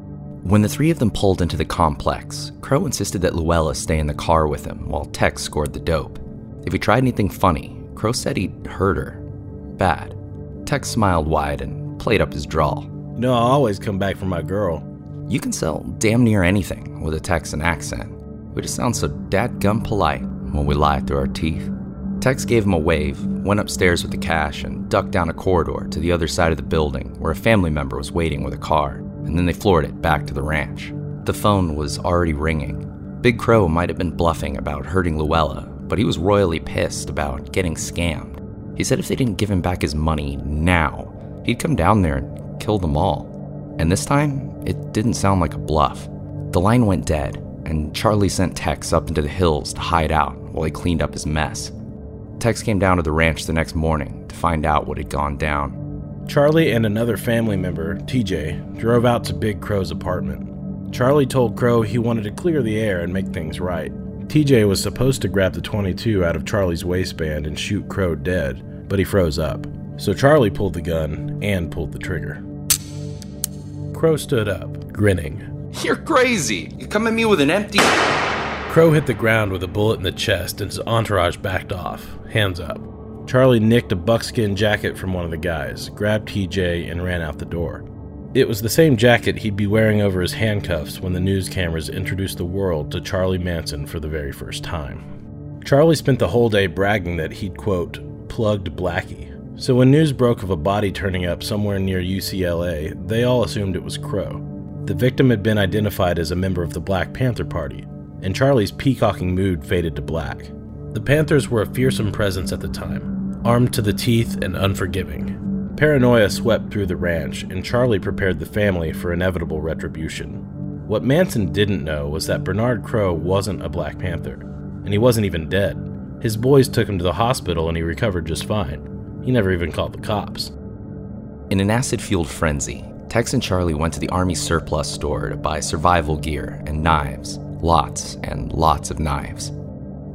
When the three of them pulled into the complex, Crow insisted that Luella stay in the car with him while Tex scored the dope. If he tried anything funny, Crow said he'd hurt her. Bad. Tex smiled wide and played up his drawl. You know, I always come back for my girl. You can sell damn near anything with a Texan accent. We just sound so dadgum polite when we lie through our teeth. Tex gave him a wave, went upstairs with the cash, and ducked down a corridor to the other side of the building where a family member was waiting with a car, and then they floored it back to the ranch. The phone was already ringing. Big Crow might have been bluffing about hurting Luella, but he was royally pissed about getting scammed. He said if they didn't give him back his money now, he'd come down there and kill them all. And this time, it didn't sound like a bluff. The line went dead, and Charlie sent Tex up into the hills to hide out while he cleaned up his mess. Tex came down to the ranch the next morning to find out what had gone down. Charlie and another family member, TJ, drove out to Big Crow's apartment. Charlie told Crow he wanted to clear the air and make things right. TJ was supposed to grab the 22 out of Charlie's waistband and shoot Crow dead, but he froze up. So Charlie pulled the gun and pulled the trigger. Crow stood up, grinning. [laughs] You're crazy! You come at me with an empty. Crow hit the ground with a bullet in the chest and his entourage backed off, hands up. Charlie nicked a buckskin jacket from one of the guys, grabbed TJ, and ran out the door. It was the same jacket he'd be wearing over his handcuffs when the news cameras introduced the world to Charlie Manson for the very first time. Charlie spent the whole day bragging that he'd, quote, plugged Blackie. So when news broke of a body turning up somewhere near UCLA, they all assumed it was Crow. The victim had been identified as a member of the Black Panther Party, and Charlie's peacocking mood faded to black. The Panthers were a fearsome presence at the time, armed to the teeth and unforgiving. Paranoia swept through the ranch, and Charlie prepared the family for inevitable retribution. What Manson didn't know was that Bernard Crow wasn't a Black Panther, and he wasn't even dead. His boys took him to the hospital and he recovered just fine. He never even called the cops. In an acid fueled frenzy, Tex and Charlie went to the Army surplus store to buy survival gear and knives, lots and lots of knives.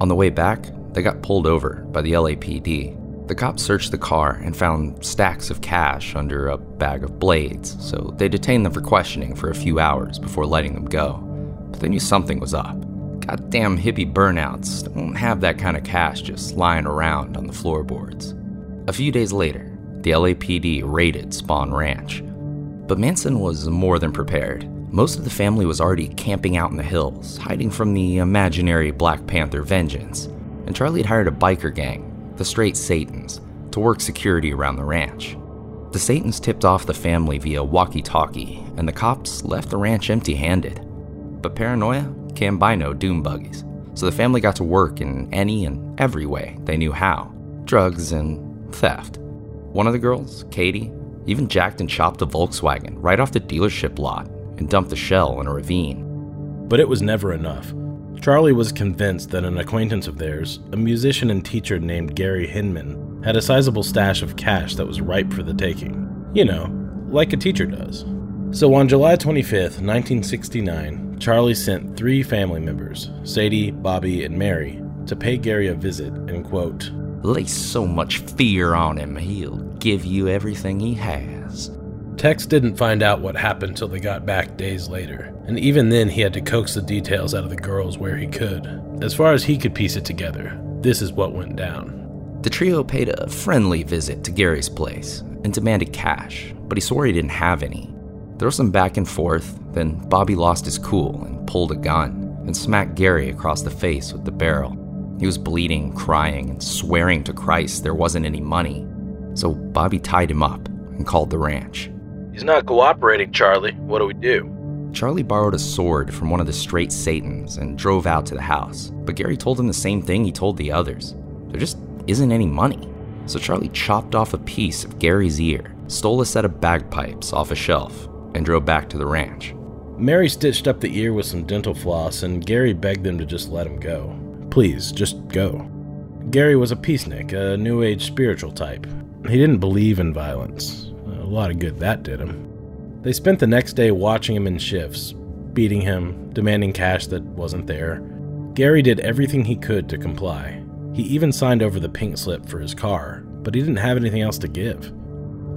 On the way back, they got pulled over by the LAPD. The cops searched the car and found stacks of cash under a bag of blades, so they detained them for questioning for a few hours before letting them go. But they knew something was up. Goddamn hippie burnouts don't have that kind of cash just lying around on the floorboards. A few days later, the LAPD raided Spahn Ranch. But Manson was more than prepared. Most of the family was already camping out in the hills, hiding from the imaginary Black Panther vengeance. And Charlie had hired a biker gang the Straight Satans, to work security around the ranch. The Satans tipped off the family via walkie talkie, and the cops left the ranch empty handed. But paranoia can buy no doom buggies, so the family got to work in any and every way they knew how drugs and theft. One of the girls, Katie, even jacked and chopped a Volkswagen right off the dealership lot and dumped the shell in a ravine. But it was never enough. Charlie was convinced that an acquaintance of theirs, a musician and teacher named Gary Hinman, had a sizable stash of cash that was ripe for the taking. You know, like a teacher does. So on July 25th, 1969, Charlie sent three family members, Sadie, Bobby, and Mary, to pay Gary a visit and quote, Lay so much fear on him, he'll give you everything he has. Tex didn't find out what happened till they got back days later, and even then he had to coax the details out of the girls where he could. As far as he could piece it together, this is what went down. The trio paid a friendly visit to Gary's place and demanded cash, but he swore he didn't have any. There was some back and forth, then Bobby lost his cool and pulled a gun and smacked Gary across the face with the barrel. He was bleeding, crying, and swearing to Christ there wasn't any money. So Bobby tied him up and called the ranch. He's not cooperating, Charlie. What do we do? Charlie borrowed a sword from one of the straight Satans and drove out to the house, but Gary told him the same thing he told the others. There just isn't any money. So Charlie chopped off a piece of Gary's ear, stole a set of bagpipes off a shelf, and drove back to the ranch. Mary stitched up the ear with some dental floss, and Gary begged them to just let him go. Please, just go. Gary was a peacenik, a new age spiritual type. He didn't believe in violence. A lot of good that did him. They spent the next day watching him in shifts, beating him, demanding cash that wasn't there. Gary did everything he could to comply. He even signed over the pink slip for his car, but he didn't have anything else to give.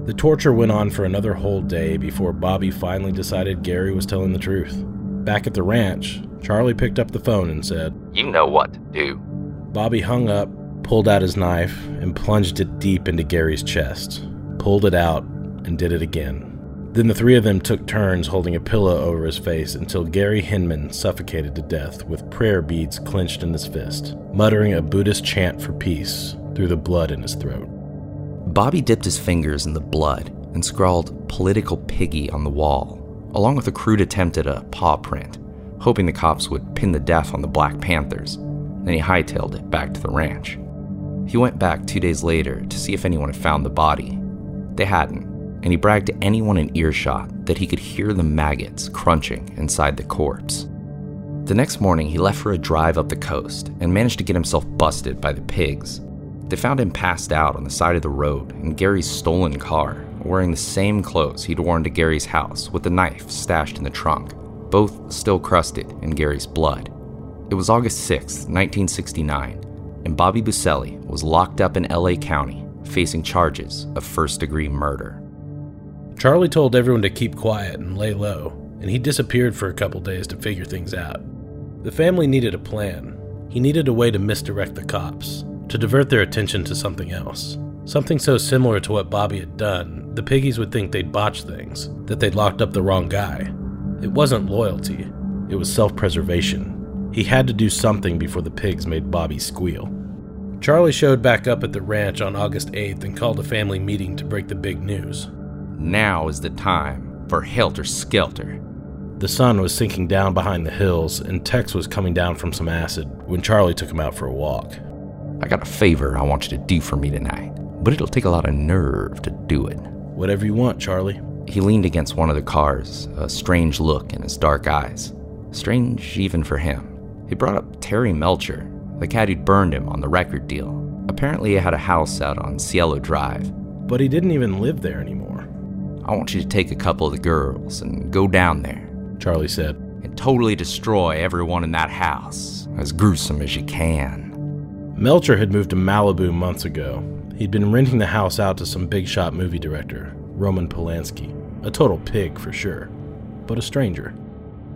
The torture went on for another whole day before Bobby finally decided Gary was telling the truth. Back at the ranch, Charlie picked up the phone and said, You know what to do. Bobby hung up, pulled out his knife, and plunged it deep into Gary's chest, pulled it out, and did it again. Then the three of them took turns holding a pillow over his face until Gary Hinman suffocated to death with prayer beads clenched in his fist, muttering a Buddhist chant for peace through the blood in his throat. Bobby dipped his fingers in the blood and scrawled political piggy on the wall, along with a crude attempt at a paw print, hoping the cops would pin the death on the Black Panthers. Then he hightailed it back to the ranch. He went back two days later to see if anyone had found the body. They hadn't, and he bragged to anyone in earshot that he could hear the maggots crunching inside the corpse. The next morning, he left for a drive up the coast and managed to get himself busted by the pigs. They found him passed out on the side of the road in Gary's stolen car, wearing the same clothes he'd worn to Gary's house with the knife stashed in the trunk, both still crusted in Gary's blood. It was August 6, 1969, and Bobby Beausoleil was locked up in LA County facing charges of first degree murder. Charlie told everyone to keep quiet and lay low, and he disappeared for a couple days to figure things out. The family needed a plan. He needed a way to misdirect the cops, to divert their attention to something else. Something so similar to what Bobby had done, the piggies would think they'd botched things, that they'd locked up the wrong guy. It wasn't loyalty, it was self preservation. He had to do something before the pigs made Bobby squeal. Charlie showed back up at the ranch on August 8th and called a family meeting to break the big news. Now is the time for Helter Skelter. The sun was sinking down behind the hills, and Tex was coming down from some acid when Charlie took him out for a walk. I got a favor I want you to do for me tonight, but it'll take a lot of nerve to do it. Whatever you want, Charlie. He leaned against one of the cars, a strange look in his dark eyes. Strange even for him. He brought up Terry Melcher, the cat who'd burned him on the record deal. Apparently, he had a house out on Cielo Drive. But he didn't even live there anymore. I want you to take a couple of the girls and go down there, Charlie said, and totally destroy everyone in that house, as gruesome as you can. Melcher had moved to Malibu months ago. He'd been renting the house out to some big shot movie director, Roman Polanski. A total pig for sure, but a stranger.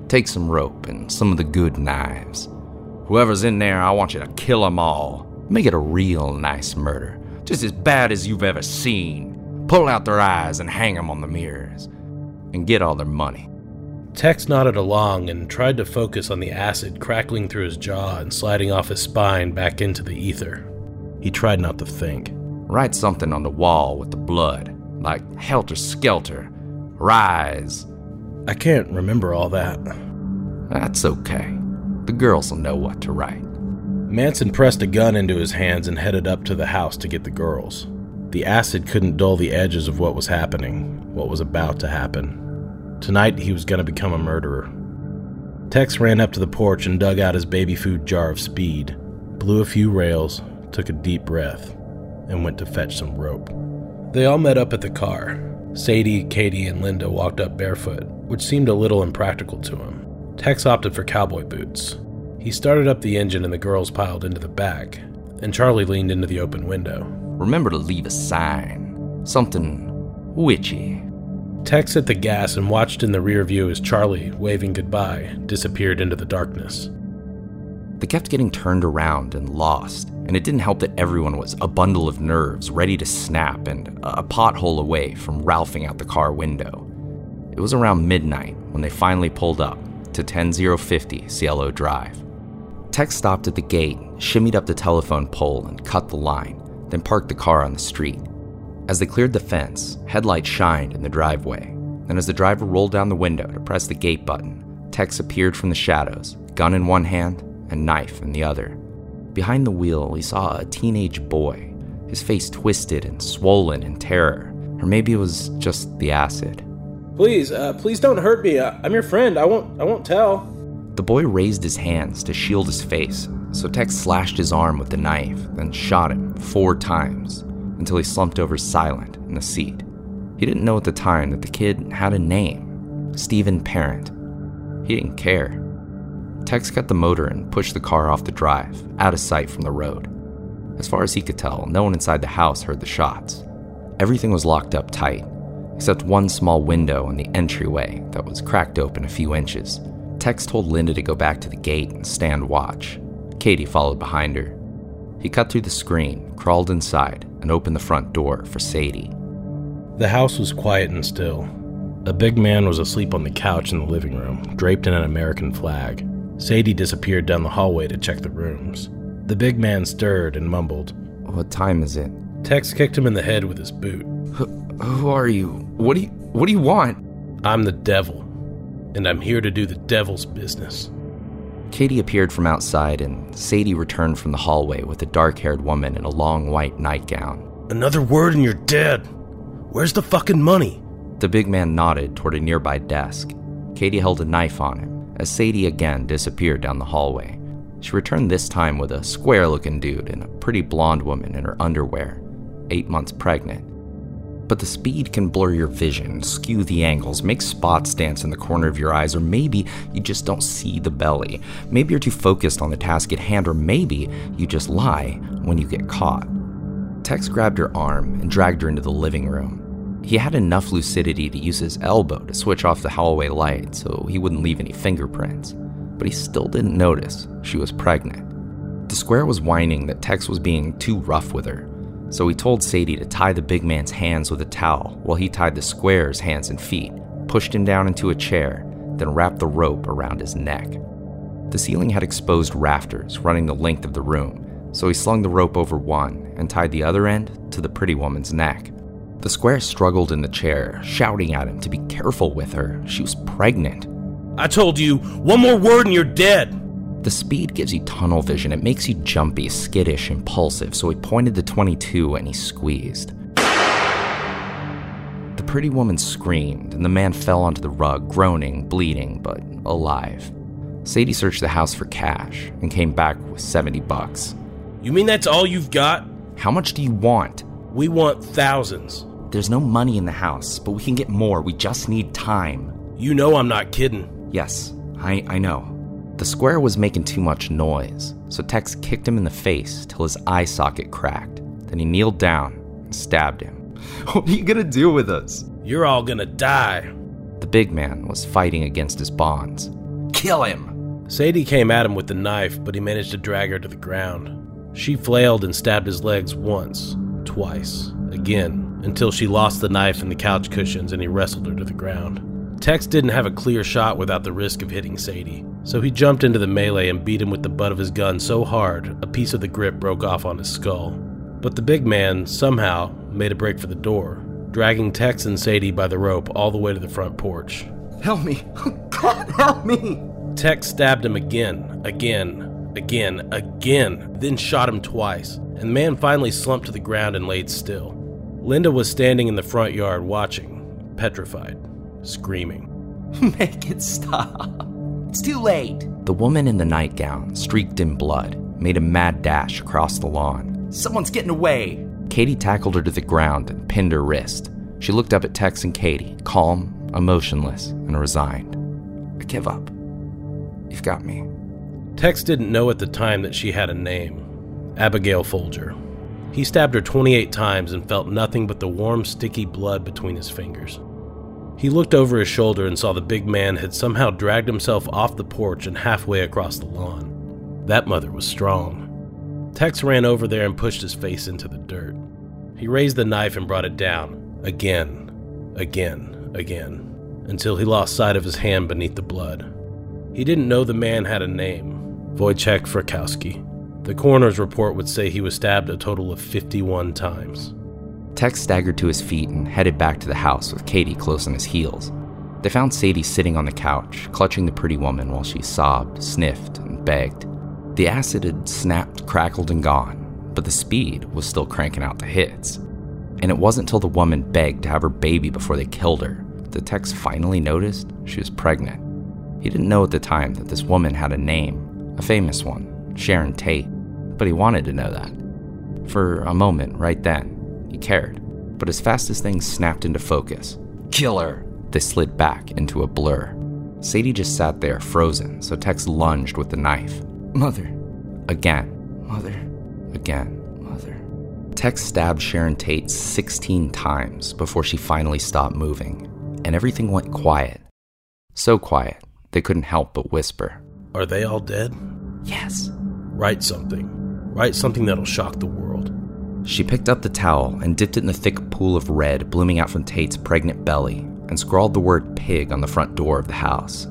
Take some rope and some of the good knives. Whoever's in there, I want you to kill kill 'em all. Make it a real nice murder, just as bad as you've ever seen. Pull out their eyes and hang 'em on the mirrors. And get all their money. Tex nodded along and tried to focus on the acid crackling through his jaw and sliding off his spine back into the ether. He tried not to think. Write something on the wall with the blood, like helter skelter, rise. I can't remember all that. That's okay. The girls will know what to write. Manson pressed a gun into his hands and headed up to the house to get the girls. The acid couldn't dull the edges of what was happening, what was about to happen. Tonight, he was going to become a murderer. Tex ran up to the porch and dug out his baby food jar of speed, blew a few rails, took a deep breath, and went to fetch some rope. They all met up at the car. Sadie, Katie, and Linda walked up barefoot, which seemed a little impractical to him. Tex opted for cowboy boots. He started up the engine and the girls piled into the back, and Charlie leaned into the open window. Remember to leave a sign. Something witchy. Tex hit the gas and watched in the rear view as Charlie, waving goodbye, disappeared into the darkness. They kept getting turned around and lost, and it didn't help that everyone was a bundle of nerves ready to snap and a pothole away from ralphing out the car window. It was around midnight when they finally pulled up to 10050 Cielo Drive. Tex stopped at the gate, shimmied up the telephone pole, and cut the line, then parked the car on the street. As they cleared the fence, headlights shined in the driveway. Then, as the driver rolled down the window to press the gate button, Tex appeared from the shadows, gun in one hand and knife in the other. Behind the wheel, he saw a teenage boy, his face twisted and swollen in terror. Or maybe it was just the acid. Please, uh, please don't hurt me. Uh, I'm your friend. I won't. I won't tell. The boy raised his hands to shield his face, so Tex slashed his arm with the knife, then shot him four times until he slumped over silent in the seat. He didn't know at the time that the kid had a name Steven Parent. He didn't care. Tex cut the motor and pushed the car off the drive, out of sight from the road. As far as he could tell, no one inside the house heard the shots. Everything was locked up tight, except one small window in the entryway that was cracked open a few inches. Tex told Linda to go back to the gate and stand watch. Katie followed behind her. He cut through the screen, crawled inside, and opened the front door for Sadie. The house was quiet and still. A big man was asleep on the couch in the living room, draped in an American flag. Sadie disappeared down the hallway to check the rooms. The big man stirred and mumbled. What time is it? Tex kicked him in the head with his boot. Who are you? What do you what do you want? I'm the devil, and I'm here to do the devil's business. Katie appeared from outside, and Sadie returned from the hallway with a dark haired woman in a long white nightgown. Another word and you're dead. Where's the fucking money? The big man nodded toward a nearby desk. Katie held a knife on him as Sadie again disappeared down the hallway. She returned this time with a square looking dude and a pretty blonde woman in her underwear, eight months pregnant. But the speed can blur your vision, skew the angles, make spots dance in the corner of your eyes, or maybe you just don't see the belly. Maybe you're too focused on the task at hand, or maybe you just lie when you get caught. Tex grabbed her arm and dragged her into the living room. He had enough lucidity to use his elbow to switch off the hallway light so he wouldn't leave any fingerprints, but he still didn't notice she was pregnant. The square was whining that Tex was being too rough with her, so he told Sadie to tie the big man's hands with a towel while he tied the square's hands and feet, pushed him down into a chair, then wrapped the rope around his neck. The ceiling had exposed rafters running the length of the room, so he slung the rope over one and tied the other end to the pretty woman's neck. The square struggled in the chair, shouting at him to be careful with her. She was pregnant. I told you, one more word and you're dead. The speed gives you tunnel vision. It makes you jumpy, skittish, impulsive, so he pointed the 22 and he squeezed. The pretty woman screamed, and the man fell onto the rug, groaning, bleeding, but alive. Sadie searched the house for cash and came back with 70 bucks. You mean that's all you've got? How much do you want? We want thousands. There's no money in the house, but we can get more. We just need time. You know I'm not kidding. Yes, I, I know. The square was making too much noise, so Tex kicked him in the face till his eye socket cracked, Then he kneeled down and stabbed him. [laughs] What are you gonna do with us? You're all gonna die. The big man was fighting against his bonds. Kill him! Sadie came at him with the knife, but he managed to drag her to the ground. She flailed and stabbed his legs once, twice, again, until she lost the knife in the couch cushions and he wrestled her to the ground. Tex didn't have a clear shot without the risk of hitting Sadie, so he jumped into the melee and beat him with the butt of his gun so hard a piece of the grip broke off on his skull. But the big man, somehow, made a break for the door, dragging Tex and Sadie by the rope all the way to the front porch. Help me. [laughs] God, help me. Tex stabbed him again, again, again, again, then shot him twice, and the man finally slumped to the ground and laid still. Linda was standing in the front yard watching, petrified, screaming. [laughs] Make it stop. It's too late. The woman in the nightgown, streaked in blood, made a mad dash across the lawn. Someone's getting away. Katie tackled her to the ground and pinned her wrist. She looked up at Tex and Katie, calm, emotionless, and resigned. I give up. You've got me. Tex didn't know at the time that she had a name Abigail Folger. He stabbed her 28 times and felt nothing but the warm, sticky blood between his fingers. He looked over his shoulder and saw the big man had somehow dragged himself off the porch and halfway across the lawn. That mother was strong. Tex ran over there and pushed his face into the dirt. He raised the knife and brought it down, again, again, again, until he lost sight of his hand beneath the blood. He didn't know the man had a name Wojciech Frykowski. The coroner's report would say he was stabbed a total of 51 times. Tex staggered to his feet and headed back to the house with Katie close on his heels. They found Sadie sitting on the couch, clutching the pretty woman while she sobbed, sniffed, and begged. The acid had snapped, crackled, and gone, but the speed was still cranking out the hits. And it wasn't until the woman begged to have her baby before they killed her that Tex finally noticed she was pregnant. He didn't know at the time that this woman had a name, a famous one, Sharon Tate, but he wanted to know that. For a moment, right then, he cared. But as fast as things snapped into focus, killer, they slid back into a blur. Sadie just sat there, frozen, so Tex lunged with the knife. Mother. Again. Mother. Again. Mother. Tex stabbed Sharon Tate 16 times before she finally stopped moving, and everything went quiet. So quiet, they couldn't help but whisper. Are they all dead? Yes. Write something. Write something that'll shock the world. She picked up the towel and dipped it in the thick pool of red blooming out from Tate's pregnant belly and scrawled the word pig on the front door of the house.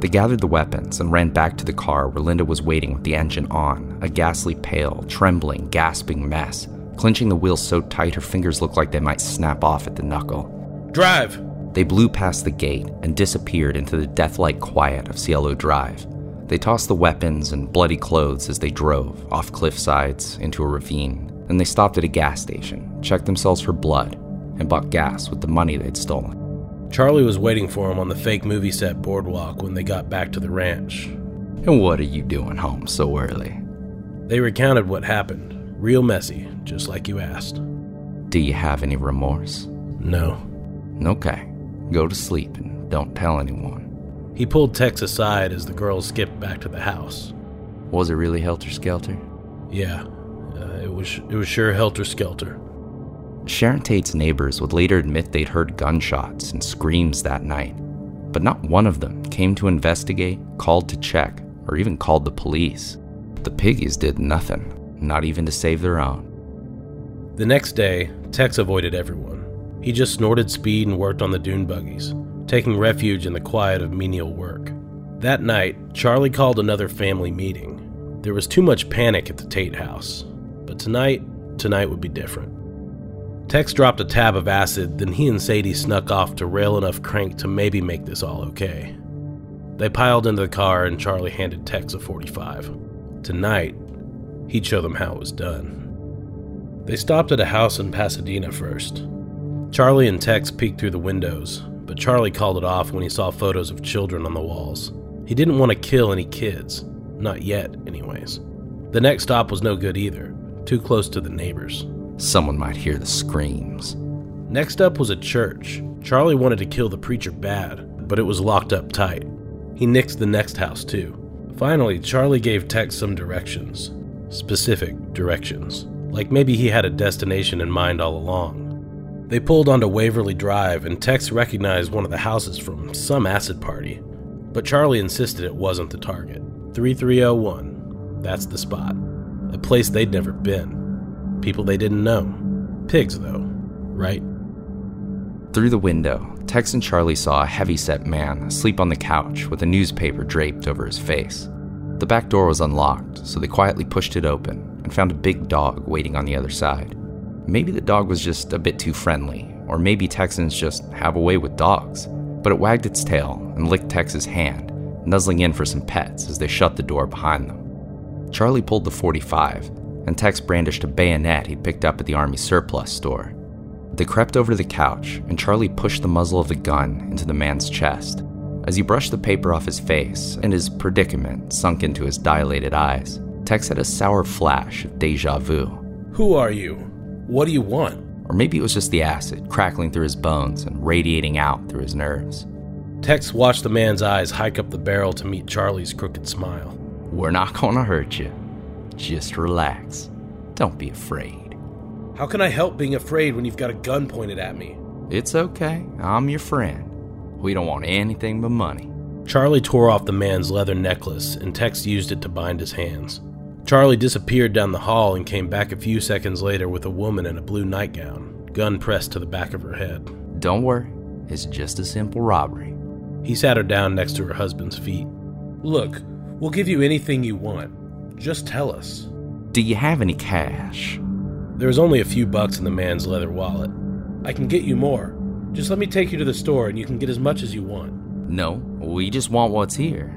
They gathered the weapons and ran back to the car where Linda was waiting with the engine on, a ghastly pale, trembling, gasping mess, clenching the wheels so tight her fingers looked like they might snap off at the knuckle. Drive! They blew past the gate and disappeared into the deathlike quiet of Cielo Drive. They tossed the weapons and bloody clothes as they drove off cliff sides into a ravine then they stopped at a gas station, checked themselves for blood, and bought gas with the money they'd stolen. Charlie was waiting for him on the fake movie set boardwalk when they got back to the ranch. And what are you doing home so early? They recounted what happened, real messy, just like you asked. Do you have any remorse? No. Okay. Go to sleep and don't tell anyone. He pulled Tex aside as the girls skipped back to the house. Was it really helter skelter? Yeah, it was it was sure helter skelter. Sharon Tate's neighbors would later admit they'd heard gunshots and screams that night, but not one of them came to investigate, called to check, or even called the police. The piggies did nothing, not even to save their own. The next day, Tex avoided everyone. He just snorted speed and worked on the dune buggies, taking refuge in the quiet of menial work. That night, Charlie called another family meeting. There was too much panic at the Tate house. Tonight, tonight would be different. Tex dropped a tab of acid, then he and Sadie snuck off to rail enough crank to maybe make this all okay. They piled into the car and Charlie handed Tex a 45. Tonight, he'd show them how it was done. They stopped at a house in Pasadena first. Charlie and Tex peeked through the windows, but Charlie called it off when he saw photos of children on the walls. He didn't want to kill any kids. Not yet, anyways. The next stop was no good either too close to the neighbors. Someone might hear the screams. Next up was a church. Charlie wanted to kill the preacher bad, but it was locked up tight. He nixed the next house too. Finally, Charlie gave Tex some directions. Specific directions. like maybe he had a destination in mind all along. They pulled onto Waverly Drive, and Tex recognized one of the houses from some acid party, but Charlie insisted it wasn't the target. 3301, that's the spot. Place they'd never been. People they didn't know. Pigs, though, right? Through the window, Tex and Charlie saw a heavy-set man asleep on the couch with a newspaper draped over his face. The back door was unlocked, so they quietly pushed it open and found a big dog waiting on the other side. Maybe the dog was just a bit too friendly, or maybe Texans just have a way with dogs. But it wagged its tail and licked Tex's hand, nuzzling in for some pets as they shut the door behind them. Charlie pulled the 45, and Tex brandished a bayonet he'd picked up at the Army surplus store. They crept over to the couch, and Charlie pushed the muzzle of the gun into the man's chest. As he brushed the paper off his face and his predicament sunk into his dilated eyes, Tex had a sour flash of deja vu. Who are you? What do you want? Or maybe it was just the acid crackling through his bones and radiating out through his nerves. Tex watched the man's eyes hike up the barrel to meet Charlie's crooked smile. We're not gonna hurt you. Just relax. Don't be afraid. How can I help being afraid when you've got a gun pointed at me? It's okay. I'm your friend. We don't want anything but money. Charlie tore off the man's leather necklace, and Tex used it to bind his hands. Charlie disappeared down the hall and came back a few seconds later with a woman in a blue nightgown, gun pressed to the back of her head. Don't worry, it's just a simple robbery. He sat her down next to her husband's feet. Look, we'll give you anything you want. Just tell us. Do you have any cash? There was only a few bucks in the man's leather wallet. I can get you more. Just let me take you to the store and you can get as much as you want. No, we just want what's here.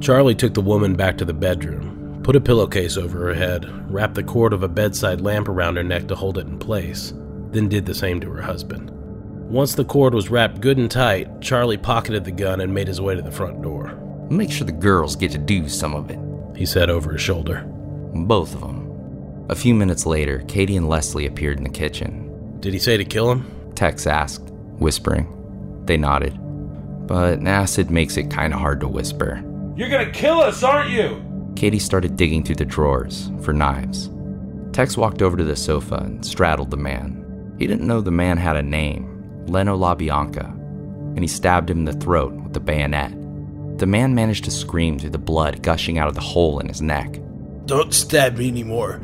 Charlie took the woman back to the bedroom, put a pillowcase over her head, wrapped the cord of a bedside lamp around her neck to hold it in place, then did the same to her husband. Once the cord was wrapped good and tight, Charlie pocketed the gun and made his way to the front door. Make sure the girls get to do some of it. He said over his shoulder. Both of them. A few minutes later, Katie and Leslie appeared in the kitchen. Did he say to kill him? Tex asked, whispering. They nodded. But acid makes it kinda hard to whisper. You're gonna kill us, aren't you? Katie started digging through the drawers for knives. Tex walked over to the sofa and straddled the man. He didn't know the man had a name, Leno LaBianca, and he stabbed him in the throat with the bayonet. The man managed to scream through the blood gushing out of the hole in his neck. Don't stab me anymore.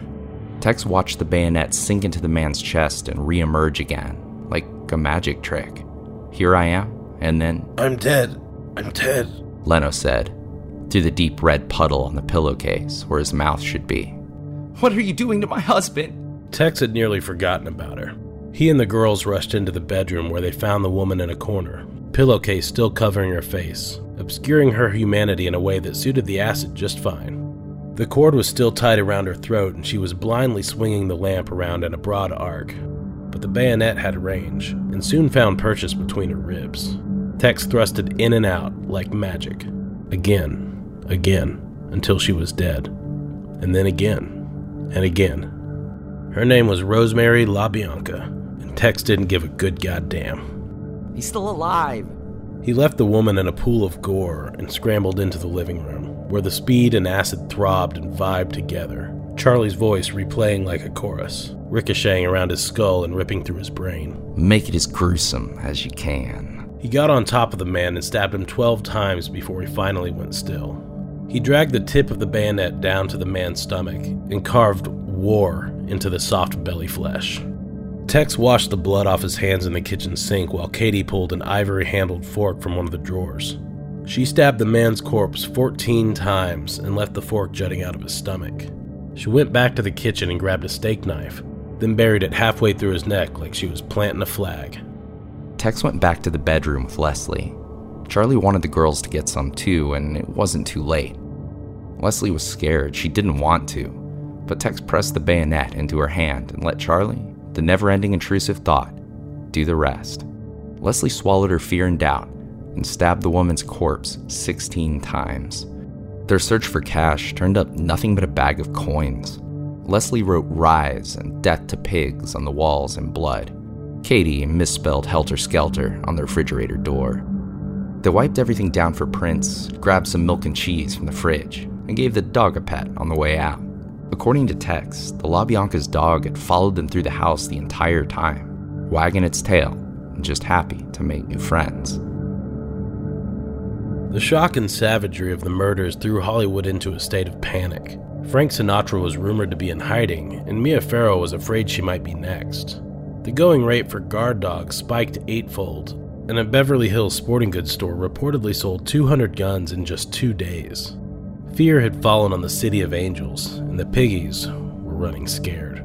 Tex watched the bayonet sink into the man's chest and re-emerge again, like a magic trick. Here I am, and then, I'm dead. I'm dead. Leno said, through the deep red puddle on the pillowcase where his mouth should be. What are you doing to my husband? Tex had nearly forgotten about her. He and the girls rushed into the bedroom where they found the woman in a corner, pillowcase still covering her face, obscuring her humanity in a way that suited the acid just fine. The cord was still tied around her throat, and she was blindly swinging the lamp around in a broad arc. But the bayonet had range, and soon found purchase between her ribs. Tex thrusted in and out like magic. Again, again, until she was dead. And then again, and again. Her name was Rosemary LaBianca, and Tex didn't give a good goddamn. He's still alive. He left the woman in a pool of gore and scrambled into the living room, where the speed and acid throbbed and vibed together, Charlie's voice replaying like a chorus, ricocheting around his skull and ripping through his brain. Make it as gruesome as you can. He got on top of the man and stabbed him 12 times before he finally went still. He dragged the tip of the bayonet down to the man's stomach and carved war into the soft belly flesh. Tex washed the blood off his hands in the kitchen sink while Katie pulled an ivory handled fork from one of the drawers. She stabbed the man's corpse 14 times and left the fork jutting out of his stomach. She went back to the kitchen and grabbed a steak knife, then buried it halfway through his neck like she was planting a flag. Tex went back to the bedroom with Leslie. Charlie wanted the girls to get some too, and it wasn't too late. Leslie was scared. She didn't want to. But Tex pressed the bayonet into her hand and let Charlie, the never ending intrusive thought, do the rest. Leslie swallowed her fear and doubt and stabbed the woman's corpse 16 times. Their search for cash turned up nothing but a bag of coins. Leslie wrote rise and death to pigs on the walls in blood. Katie misspelled helter skelter on the refrigerator door. They wiped everything down for prints, grabbed some milk and cheese from the fridge, and gave the dog a pet on the way out. According to Tex, the LaBianca's dog had followed them through the house the entire time, wagging its tail and just happy to make new friends. The shock and savagery of the murders threw Hollywood into a state of panic. Frank Sinatra was rumored to be in hiding, and Mia Farrow was afraid she might be next. The going rate for guard dogs spiked eightfold, and a Beverly Hills sporting goods store reportedly sold 200 guns in just two days. Fear had fallen on the City of Angels, and the piggies were running scared.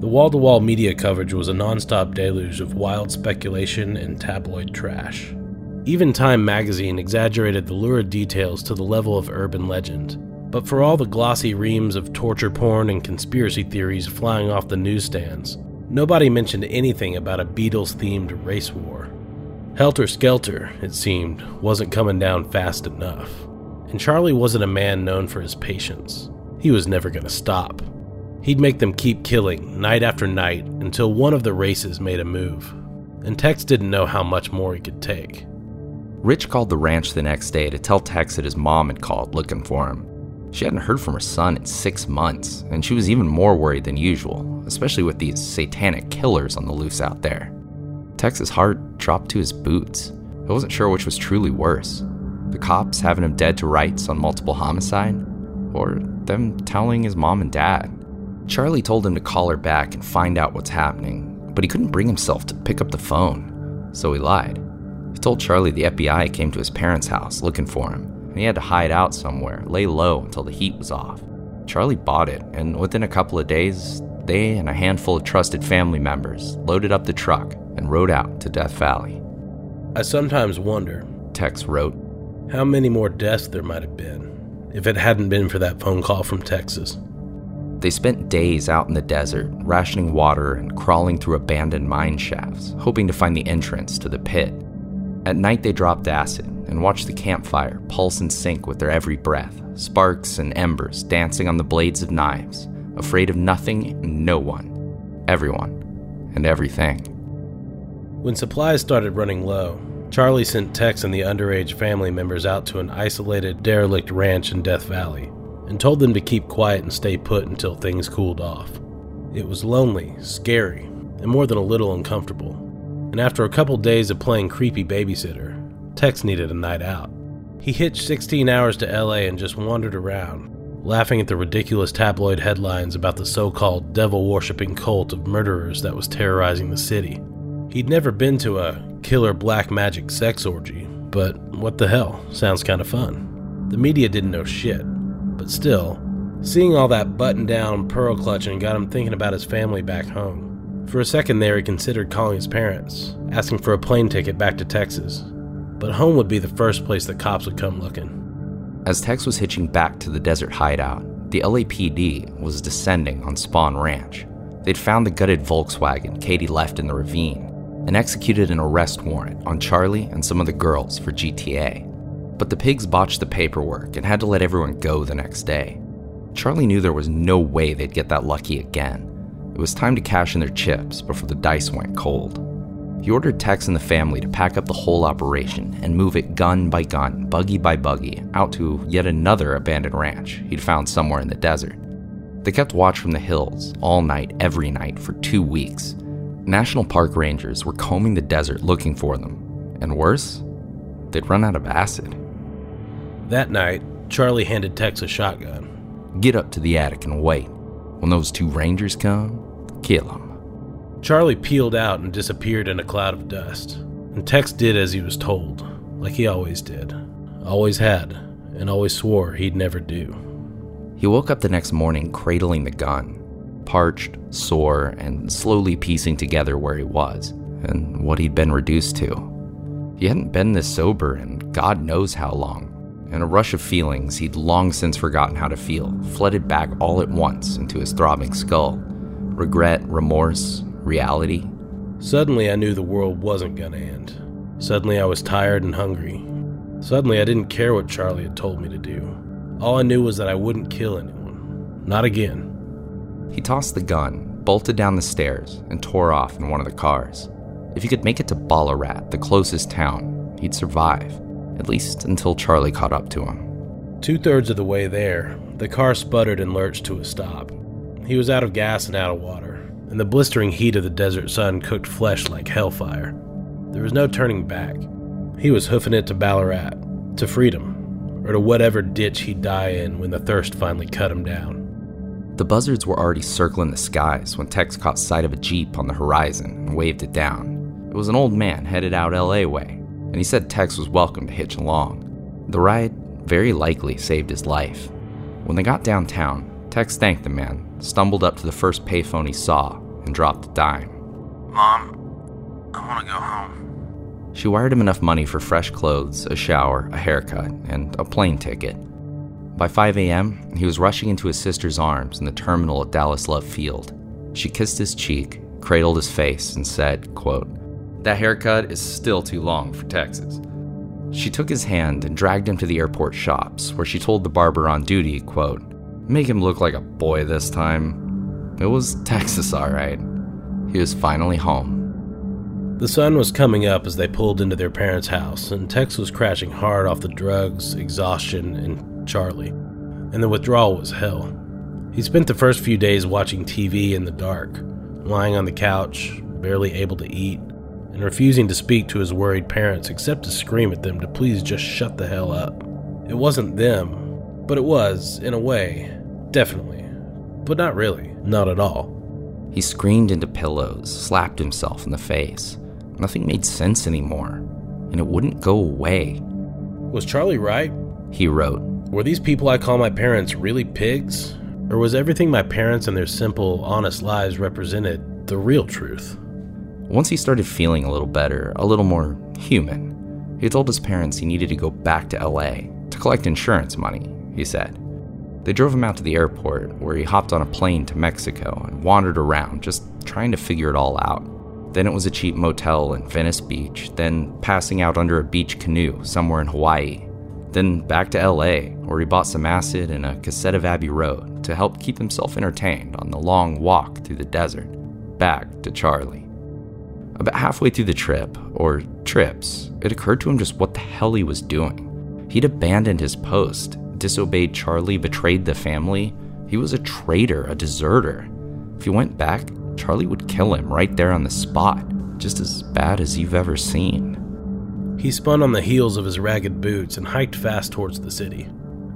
The wall to wall media coverage was a non-stop deluge of wild speculation and tabloid trash. Even Time magazine exaggerated the lurid details to the level of urban legend. But for all the glossy reams of torture porn and conspiracy theories flying off the newsstands, nobody mentioned anything about a Beatles themed race war. Helter Skelter, it seemed, wasn't coming down fast enough. And Charlie wasn't a man known for his patience. He was never going to stop. He'd make them keep killing, night after night, until one of the races made a move. And Tex didn't know how much more he could take. Rich called the ranch the next day to tell Tex that his mom had called looking for him. She hadn't heard from her son in six months, and she was even more worried than usual, especially with these satanic killers on the loose out there. Tex's heart dropped to his boots. I wasn't sure which was truly worse the cops having him dead to rights on multiple homicide, or them telling his mom and dad. Charlie told him to call her back and find out what's happening, but he couldn't bring himself to pick up the phone, so he lied. He told Charlie the FBI came to his parents' house looking for him, and he had to hide out somewhere, lay low until the heat was off. Charlie bought it, and within a couple of days, they and a handful of trusted family members loaded up the truck and rode out to Death Valley. I sometimes wonder, Tex wrote, how many more deaths there might have been if it hadn't been for that phone call from Texas. They spent days out in the desert, rationing water and crawling through abandoned mine shafts, hoping to find the entrance to the pit. At night, they dropped acid and watched the campfire pulse and sink with their every breath, sparks and embers dancing on the blades of knives, afraid of nothing and no one, everyone, and everything. When supplies started running low, Charlie sent Tex and the underage family members out to an isolated, derelict ranch in Death Valley and told them to keep quiet and stay put until things cooled off. It was lonely, scary, and more than a little uncomfortable. And after a couple days of playing creepy babysitter, Tex needed a night out. He hitched 16 hours to LA and just wandered around, laughing at the ridiculous tabloid headlines about the so called devil worshipping cult of murderers that was terrorizing the city. He'd never been to a killer black magic sex orgy, but what the hell, sounds kind of fun. The media didn't know shit, but still, seeing all that button down pearl clutching got him thinking about his family back home. For a second there, he considered calling his parents, asking for a plane ticket back to Texas. But home would be the first place the cops would come looking. As Tex was hitching back to the desert hideout, the LAPD was descending on Spahn Ranch. They'd found the gutted Volkswagen Katie left in the ravine and executed an arrest warrant on Charlie and some of the girls for GTA. But the pigs botched the paperwork and had to let everyone go the next day. Charlie knew there was no way they'd get that lucky again. It was time to cash in their chips before the dice went cold. He ordered Tex and the family to pack up the whole operation and move it gun by gun, buggy by buggy, out to yet another abandoned ranch he'd found somewhere in the desert. They kept watch from the hills all night, every night, for two weeks. National Park rangers were combing the desert looking for them. And worse, they'd run out of acid. That night, Charlie handed Tex a shotgun. Get up to the attic and wait. When those two rangers come, kill them. Charlie peeled out and disappeared in a cloud of dust. And Tex did as he was told, like he always did. Always had, and always swore he'd never do. He woke up the next morning cradling the gun, parched, sore, and slowly piecing together where he was and what he'd been reduced to. He hadn't been this sober in God knows how long, and a rush of feelings he'd long since forgotten how to feel flooded back all at once into his throbbing skull regret, remorse, reality. Suddenly, I knew the world wasn't gonna end. Suddenly, I was tired and hungry. Suddenly, I didn't care what Charlie had told me to do. All I knew was that I wouldn't kill anyone. Not again. He tossed the gun, bolted down the stairs, and tore off in one of the cars. If he could make it to Ballarat, the closest town, he'd survive, at least until Charlie caught up to him. Two thirds of the way there, the car sputtered and lurched to a stop. He was out of gas and out of water, and the blistering heat of the desert sun cooked flesh like hellfire. There was no turning back. He was hoofing it to Ballarat, to freedom, or to whatever ditch he'd die in when the thirst finally cut him down. The buzzards were already circling the skies when Tex caught sight of a Jeep on the horizon and waved it down. It was an old man headed out LA way, and he said Tex was welcome to hitch along. The ride very likely saved his life. When they got downtown, Tex thanked the man, stumbled up to the first payphone he saw, and dropped a dime. Mom, I want to go home. She wired him enough money for fresh clothes, a shower, a haircut, and a plane ticket. By 5 a.m., he was rushing into his sister's arms in the terminal at Dallas Love Field. She kissed his cheek, cradled his face, and said, quote, That haircut is still too long for Texas. She took his hand and dragged him to the airport shops, where she told the barber on duty, quote, Make him look like a boy this time. It was Texas, all right. He was finally home. The sun was coming up as they pulled into their parents' house, and Tex was crashing hard off the drugs, exhaustion, and Charlie, and the withdrawal was hell. He spent the first few days watching TV in the dark, lying on the couch, barely able to eat, and refusing to speak to his worried parents except to scream at them to please just shut the hell up. It wasn't them, but it was, in a way, definitely. But not really, not at all. He screamed into pillows, slapped himself in the face. Nothing made sense anymore, and it wouldn't go away. Was Charlie right? He wrote, were these people I call my parents really pigs? Or was everything my parents and their simple, honest lives represented the real truth? Once he started feeling a little better, a little more human, he told his parents he needed to go back to LA to collect insurance money, he said. They drove him out to the airport, where he hopped on a plane to Mexico and wandered around, just trying to figure it all out. Then it was a cheap motel in Venice Beach, then passing out under a beach canoe somewhere in Hawaii, then back to LA, where he bought some acid and a cassette of Abbey Road to help keep himself entertained on the long walk through the desert, back to Charlie. About halfway through the trip, or trips, it occurred to him just what the hell he was doing. He'd abandoned his post, disobeyed Charlie, betrayed the family. He was a traitor, a deserter. If he went back, Charlie would kill him right there on the spot, just as bad as you've ever seen. He spun on the heels of his ragged boots and hiked fast towards the city.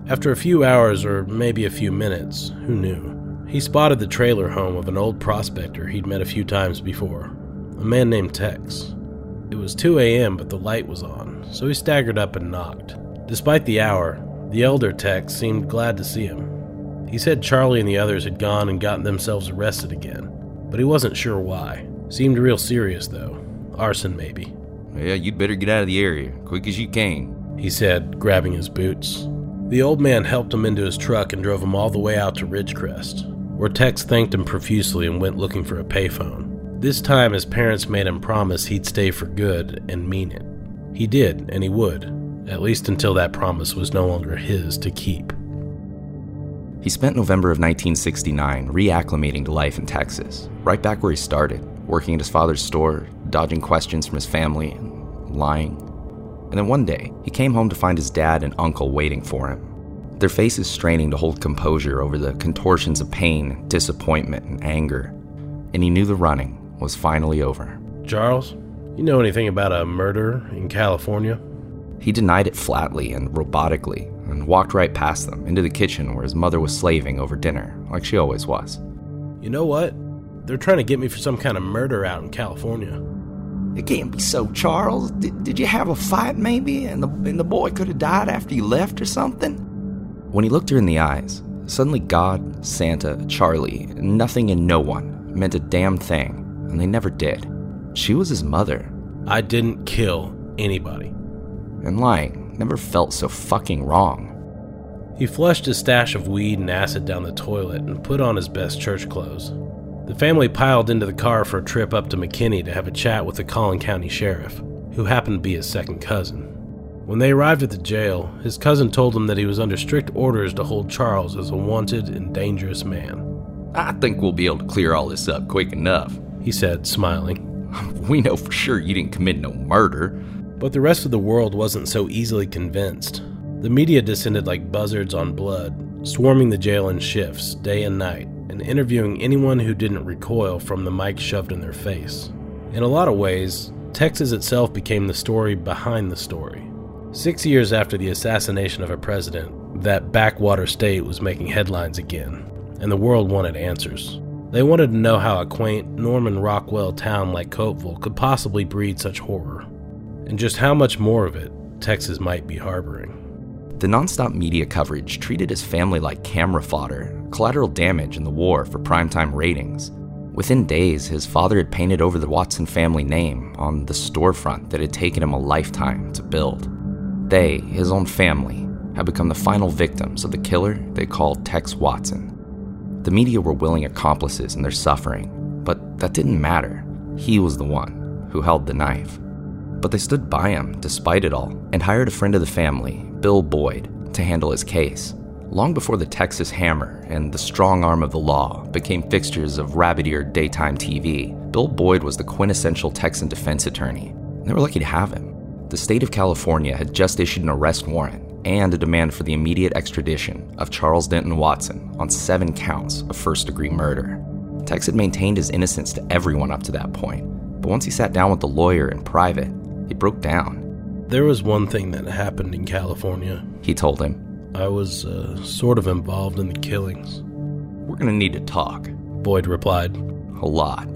After a few hours, or maybe a few minutes, who knew, he spotted the trailer home of an old prospector he'd met a few times before, a man named Tex. It was 2 a.m., but the light was on, so he staggered up and knocked. Despite the hour, the elder Tex seemed glad to see him. He said Charlie and the others had gone and gotten themselves arrested again, but he wasn't sure why. Seemed real serious, though. Arson, maybe. Yeah, you'd better get out of the area, quick as you can, he said, grabbing his boots. The old man helped him into his truck and drove him all the way out to Ridgecrest, where Tex thanked him profusely and went looking for a payphone. This time, his parents made him promise he'd stay for good and mean it. He did, and he would, at least until that promise was no longer his to keep. He spent November of 1969 reacclimating to life in Texas, right back where he started, working at his father's store, dodging questions from his family, and lying. And then one day, he came home to find his dad and uncle waiting for him. Their faces straining to hold composure over the contortions of pain, disappointment, and anger. And he knew the running was finally over. Charles, you know anything about a murder in California? He denied it flatly and robotically and walked right past them into the kitchen where his mother was slaving over dinner, like she always was. You know what? They're trying to get me for some kind of murder out in California. It can't be so, Charles. Did, did you have a fight, maybe, and the, and the boy could have died after you left or something? When he looked her in the eyes, suddenly God, Santa, Charlie, nothing and no one meant a damn thing, and they never did. She was his mother. I didn't kill anybody. And lying never felt so fucking wrong. He flushed his stash of weed and acid down the toilet and put on his best church clothes. The family piled into the car for a trip up to McKinney to have a chat with the Collin County Sheriff, who happened to be his second cousin. When they arrived at the jail, his cousin told him that he was under strict orders to hold Charles as a wanted and dangerous man. I think we'll be able to clear all this up quick enough, he said, smiling. [laughs] We know for sure you didn't commit no murder. But the rest of the world wasn't so easily convinced. The media descended like buzzards on blood, swarming the jail in shifts, day and night, and interviewing anyone who didn't recoil from the mic shoved in their face. In a lot of ways, Texas itself became the story behind the story. Six years after the assassination of a president, that backwater state was making headlines again, and the world wanted answers. They wanted to know how a quaint Norman Rockwell town like Copeville could possibly breed such horror, and just how much more of it Texas might be harboring. The nonstop media coverage treated his family like camera fodder, collateral damage in the war for primetime ratings. Within days, his father had painted over the Watson family name on the storefront that had taken him a lifetime to build. They, his own family, had become the final victims of the killer they called Tex Watson. The media were willing accomplices in their suffering, but that didn't matter. He was the one who held the knife. But they stood by him despite it all and hired a friend of the family, Bill Boyd, to handle his case. Long before the Texas Hammer and the strong arm of the law became fixtures of rabbit eared daytime TV, Bill Boyd was the quintessential Texan defense attorney. And they were lucky to have him. The state of California had just issued an arrest warrant and a demand for the immediate extradition of Charles Denton Watson on seven counts of first degree murder. Tex had maintained his innocence to everyone up to that point, but once he sat down with the lawyer in private, he broke down. There was one thing that happened in California. He told him, I was uh, sort of involved in the killings. We're gonna need to talk. Boyd replied. A lot.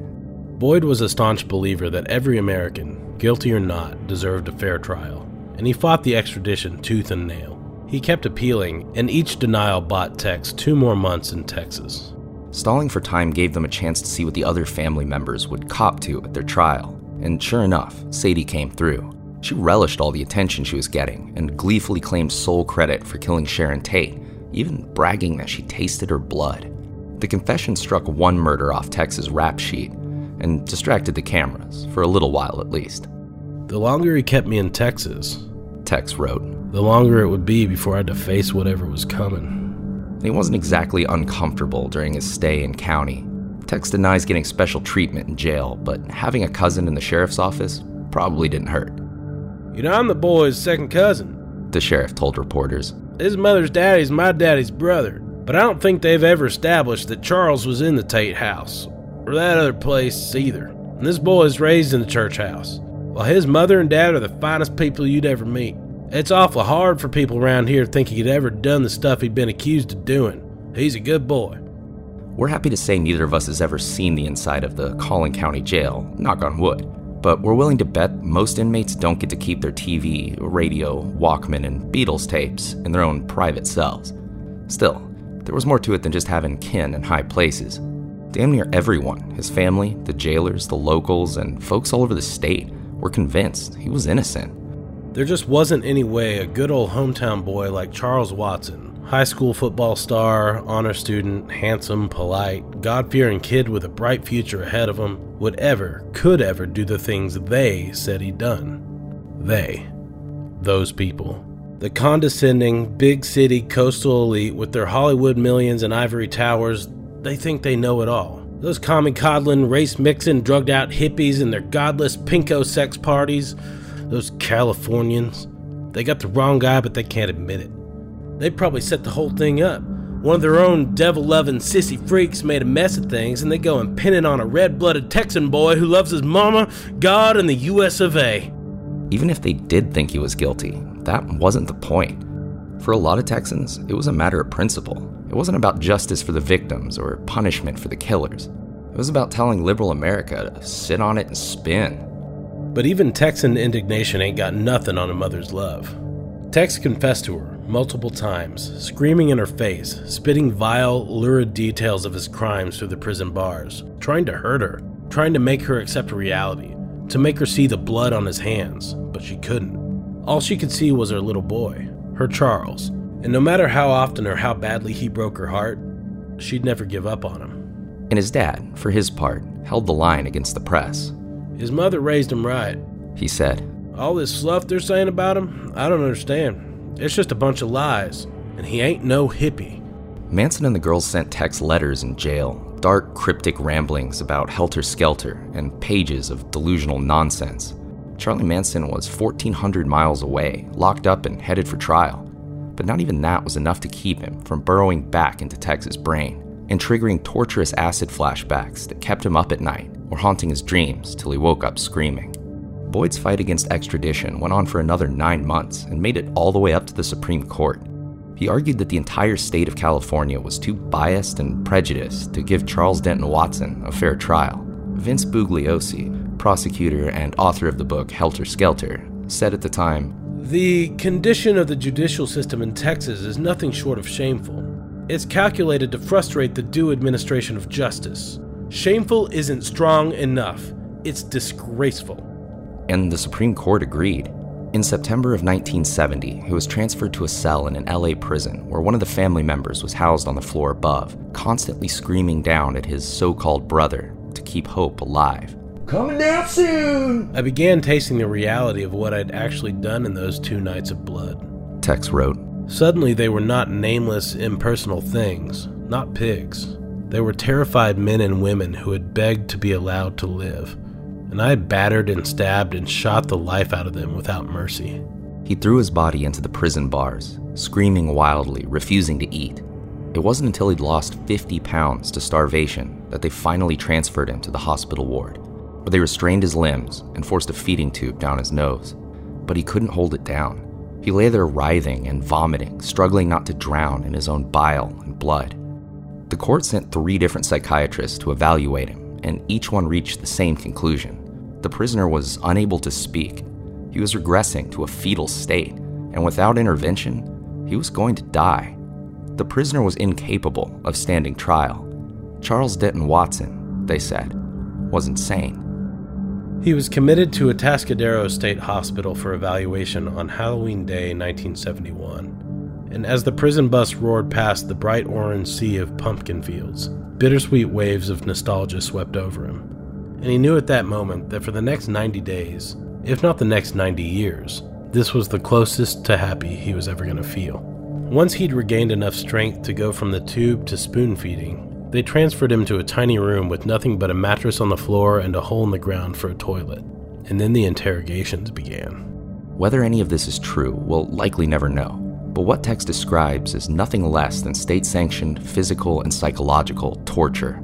Boyd was a staunch believer that every American, guilty or not, deserved a fair trial, and he fought the extradition tooth and nail. He kept appealing, and each denial bought Tex two more months in Texas. Stalling for time gave them a chance to see what the other family members would cop to at their trial, and sure enough, Sadie came through. She relished all the attention she was getting and gleefully claimed sole credit for killing Sharon Tate, even bragging that she tasted her blood. The confession struck one murder off Tex's rap sheet and distracted the cameras, for a little while at least. The longer he kept me in Texas, Tex wrote, the longer it would be before I had to face whatever was coming. He wasn't exactly uncomfortable during his stay in county. Tex denies getting special treatment in jail, but having a cousin in the sheriff's office probably didn't hurt. You know, I'm the boy's second cousin. The sheriff told reporters. His mother's daddy's my daddy's brother, but I don't think they've ever established that Charles was in the Tate house, or that other place either. And this boy is raised in the church house. While his mother and dad are the finest people you'd ever meet. It's awful hard for people around here to think he'd ever done the stuff he'd been accused of doing. He's a good boy. We're happy to say neither of us has ever seen the inside of the Collin County Jail, knock on wood. But we're willing to bet most inmates don't get to keep their TV, radio, Walkman, and Beatles tapes in their own private cells. Still, there was more to it than just having kin in high places. Damn near everyone, his family, the jailers, the locals, and folks all over the state, were convinced he was innocent. There just wasn't any way a good old hometown boy like Charles Watson, high school football star, honor student, handsome, polite, God fearing kid with a bright future ahead of him, would ever, could ever do the things they said he'd done. They. Those people. The condescending, big city coastal elite with their Hollywood millions and ivory towers, they think they know it all. Those commie coddling, race mixing, drugged out hippies and their godless pinko sex parties, those Californians, they got the wrong guy, but they can't admit it. They probably set the whole thing up. One of their own devil loving sissy freaks made a mess of things, and they go and pin it on a red blooded Texan boy who loves his mama, God, and the US of A. Even if they did think he was guilty, that wasn't the point. For a lot of Texans, it was a matter of principle. It wasn't about justice for the victims or punishment for the killers. It was about telling liberal America to sit on it and spin. But even Texan indignation ain't got nothing on a mother's love. Tex confessed to her multiple times, screaming in her face, spitting vile, lurid details of his crimes through the prison bars, trying to hurt her, trying to make her accept reality, to make her see the blood on his hands, but she couldn't. All she could see was her little boy, her Charles, and no matter how often or how badly he broke her heart, she'd never give up on him. And his dad, for his part, held the line against the press. His mother raised him right. He said, All this fluff they're saying about him, I don't understand. It's just a bunch of lies, and he ain't no hippie. Manson and the girls sent Tex letters in jail, dark, cryptic ramblings about helter skelter, and pages of delusional nonsense. Charlie Manson was 1,400 miles away, locked up and headed for trial. But not even that was enough to keep him from burrowing back into Tex's brain and triggering torturous acid flashbacks that kept him up at night or haunting his dreams till he woke up screaming. Boyd's fight against extradition went on for another nine months and made it all the way up to the Supreme Court. He argued that the entire state of California was too biased and prejudiced to give Charles Denton Watson a fair trial. Vince Bugliosi, prosecutor and author of the book Helter Skelter, said at the time The condition of the judicial system in Texas is nothing short of shameful. It's calculated to frustrate the due administration of justice. Shameful isn't strong enough, it's disgraceful. And the Supreme Court agreed. In September of 1970, he was transferred to a cell in an LA prison where one of the family members was housed on the floor above, constantly screaming down at his so called brother to keep hope alive. Coming down soon! I began tasting the reality of what I'd actually done in those two nights of blood. Tex wrote. Suddenly, they were not nameless, impersonal things, not pigs. They were terrified men and women who had begged to be allowed to live, and I battered and stabbed and shot the life out of them without mercy. He threw his body into the prison bars, screaming wildly, refusing to eat. It wasn't until he'd lost 50 pounds to starvation that they finally transferred him to the hospital ward, where they restrained his limbs and forced a feeding tube down his nose. But he couldn't hold it down. He lay there writhing and vomiting, struggling not to drown in his own bile and blood. The court sent three different psychiatrists to evaluate him, and each one reached the same conclusion. The prisoner was unable to speak. He was regressing to a fetal state, and without intervention, he was going to die. The prisoner was incapable of standing trial. Charles Denton Watson, they said, was insane. He was committed to Atascadero State Hospital for evaluation on Halloween Day 1971. And as the prison bus roared past the bright orange sea of pumpkin fields, bittersweet waves of nostalgia swept over him. And he knew at that moment that for the next 90 days, if not the next 90 years, this was the closest to happy he was ever going to feel. Once he'd regained enough strength to go from the tube to spoon feeding, they transferred him to a tiny room with nothing but a mattress on the floor and a hole in the ground for a toilet. And then the interrogations began. Whether any of this is true, we'll likely never know. But what Tex describes is nothing less than state sanctioned physical and psychological torture.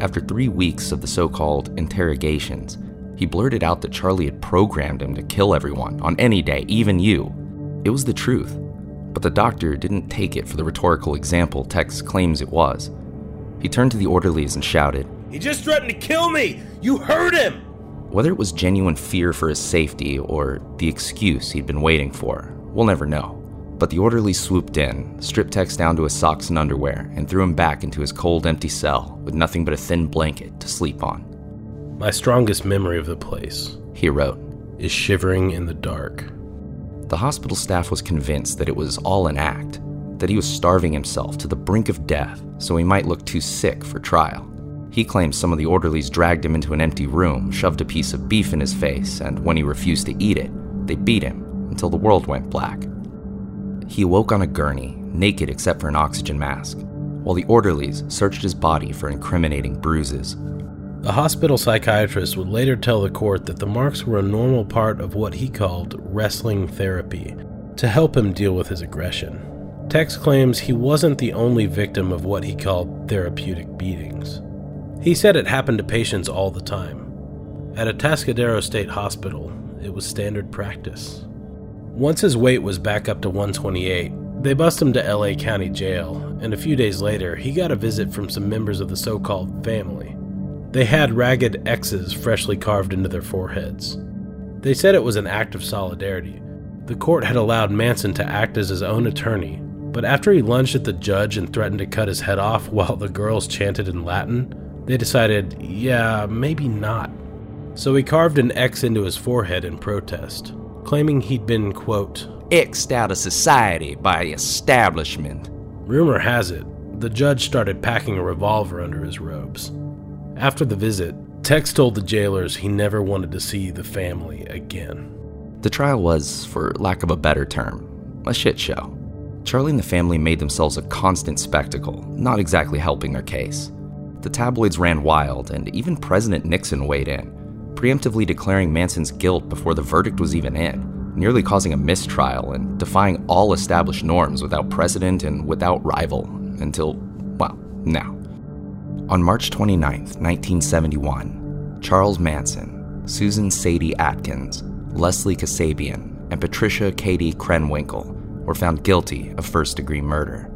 After three weeks of the so called interrogations, he blurted out that Charlie had programmed him to kill everyone on any day, even you. It was the truth. But the doctor didn't take it for the rhetorical example Tex claims it was. He turned to the orderlies and shouted, He just threatened to kill me! You heard him! Whether it was genuine fear for his safety or the excuse he'd been waiting for, we'll never know. But the orderlies swooped in, stripped Tex down to his socks and underwear, and threw him back into his cold, empty cell with nothing but a thin blanket to sleep on. My strongest memory of the place, he wrote, is shivering in the dark. The hospital staff was convinced that it was all an act, that he was starving himself to the brink of death so he might look too sick for trial. He claims some of the orderlies dragged him into an empty room, shoved a piece of beef in his face, and when he refused to eat it, they beat him until the world went black. He awoke on a gurney, naked except for an oxygen mask, while the orderlies searched his body for incriminating bruises. The hospital psychiatrist would later tell the court that the marks were a normal part of what he called wrestling therapy to help him deal with his aggression. Tex claims he wasn't the only victim of what he called therapeutic beatings. He said it happened to patients all the time. At Atascadero State Hospital, it was standard practice. Once his weight was back up to 128, they bussed him to LA County Jail, and a few days later, he got a visit from some members of the so called family. They had ragged X's freshly carved into their foreheads. They said it was an act of solidarity. The court had allowed Manson to act as his own attorney, but after he lunged at the judge and threatened to cut his head off while the girls chanted in Latin, they decided, yeah, maybe not. So he carved an X into his forehead in protest, claiming he'd been, quote, X'd out of society by the establishment. Rumor has it, the judge started packing a revolver under his robes. After the visit, Tex told the jailers he never wanted to see the family again. The trial was, for lack of a better term, a shit show. Charlie and the family made themselves a constant spectacle, not exactly helping their case. The tabloids ran wild, and even President Nixon weighed in, preemptively declaring Manson's guilt before the verdict was even in, nearly causing a mistrial and defying all established norms without precedent and without rival until, well, now. On March 29, 1971, Charles Manson, Susan Sadie Atkins, Leslie Kasabian, and Patricia Katie Krenwinkel were found guilty of first degree murder.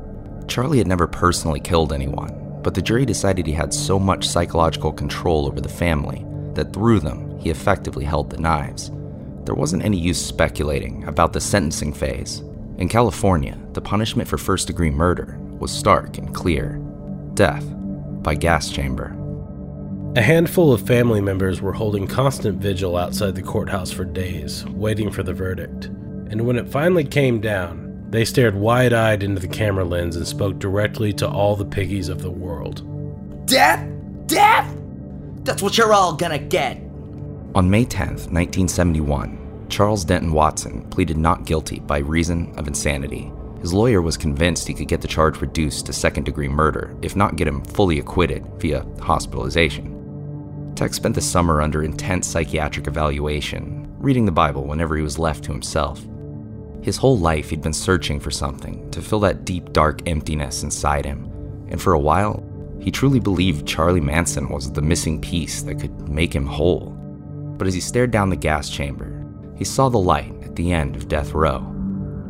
Charlie had never personally killed anyone, but the jury decided he had so much psychological control over the family that through them he effectively held the knives. There wasn't any use speculating about the sentencing phase. In California, the punishment for first degree murder was stark and clear death by gas chamber. A handful of family members were holding constant vigil outside the courthouse for days, waiting for the verdict. And when it finally came down, they stared wide eyed into the camera lens and spoke directly to all the piggies of the world. Death? Death? That's what you're all gonna get. On May 10th, 1971, Charles Denton Watson pleaded not guilty by reason of insanity. His lawyer was convinced he could get the charge reduced to second degree murder, if not get him fully acquitted via hospitalization. Tex spent the summer under intense psychiatric evaluation, reading the Bible whenever he was left to himself. His whole life he'd been searching for something to fill that deep, dark emptiness inside him, and for a while, he truly believed Charlie Manson was the missing piece that could make him whole. But as he stared down the gas chamber, he saw the light at the end of death row.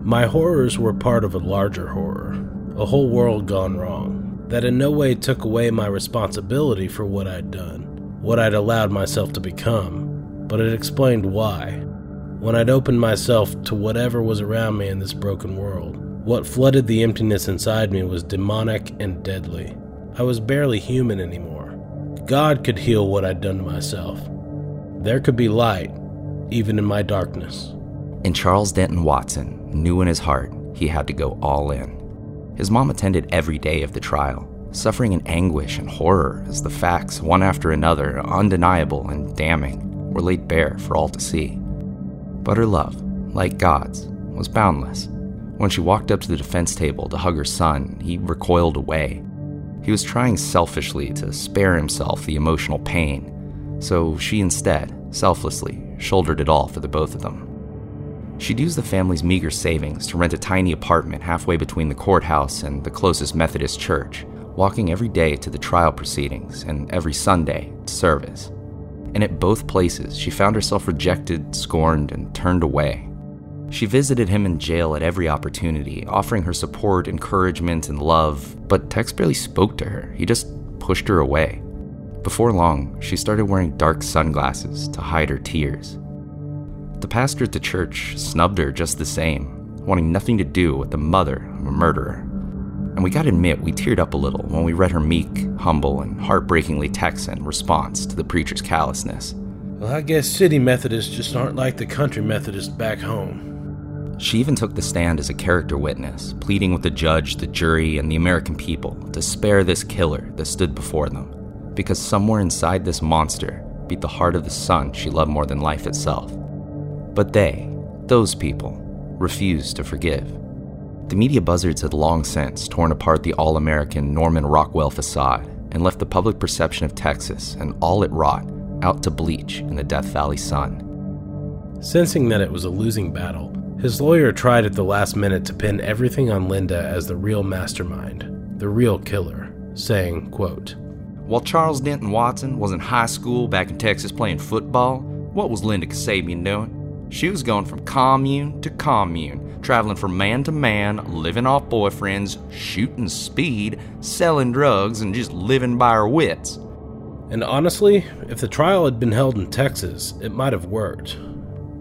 My horrors were part of a larger horror, a whole world gone wrong, that in no way took away my responsibility for what I'd done what I'd allowed myself to become, but it explained why. When I'd opened myself to whatever was around me in this broken world, what flooded the emptiness inside me was demonic and deadly. I was barely human anymore. God could heal what I'd done to myself. There could be light, even in my darkness. And Charles Denton Watson knew in his heart he had to go all in. His mom attended every day of the trial, suffering in anguish and horror as the facts, one after another, undeniable and damning, were laid bare for all to see. But her love, like God's, was boundless. When she walked up to the defense table to hug her son, he recoiled away. He was trying selfishly to spare himself the emotional pain, so she instead, selflessly, shouldered it all for the both of them. She'd used the family's meager savings to rent a tiny apartment halfway between the courthouse and the closest Methodist church, walking every day to the trial proceedings and every Sunday to service. And at both places, she found herself rejected, scorned, and turned away. She visited him in jail at every opportunity, offering her support, encouragement, and love, but Tex barely spoke to her. He just pushed her away. Before long, she started wearing dark sunglasses to hide her tears. The pastor at the church snubbed her just the same, wanting nothing to do with the mother of a murderer. And we gotta admit, we teared up a little when we read her meek, humble, and heartbreakingly Texan response to the preacher's callousness. Well, I guess city Methodists just aren't like the country Methodists back home. She even took the stand as a character witness, pleading with the judge, the jury, and the American people to spare this killer that stood before them, because somewhere inside this monster beat the heart of the son she loved more than life itself. But they, those people, refused to forgive. The media buzzards had long since torn apart the all American Norman Rockwell facade and left the public perception of Texas and all it wrought out to bleach in the Death Valley sun. Sensing that it was a losing battle, his lawyer tried at the last minute to pin everything on Linda as the real mastermind, the real killer, saying, quote, While Charles Denton Watson was in high school back in Texas playing football, what was Linda Kasabian doing? She was going from commune to commune, traveling from man to man, living off boyfriends, shooting speed, selling drugs, and just living by her wits. And honestly, if the trial had been held in Texas, it might have worked.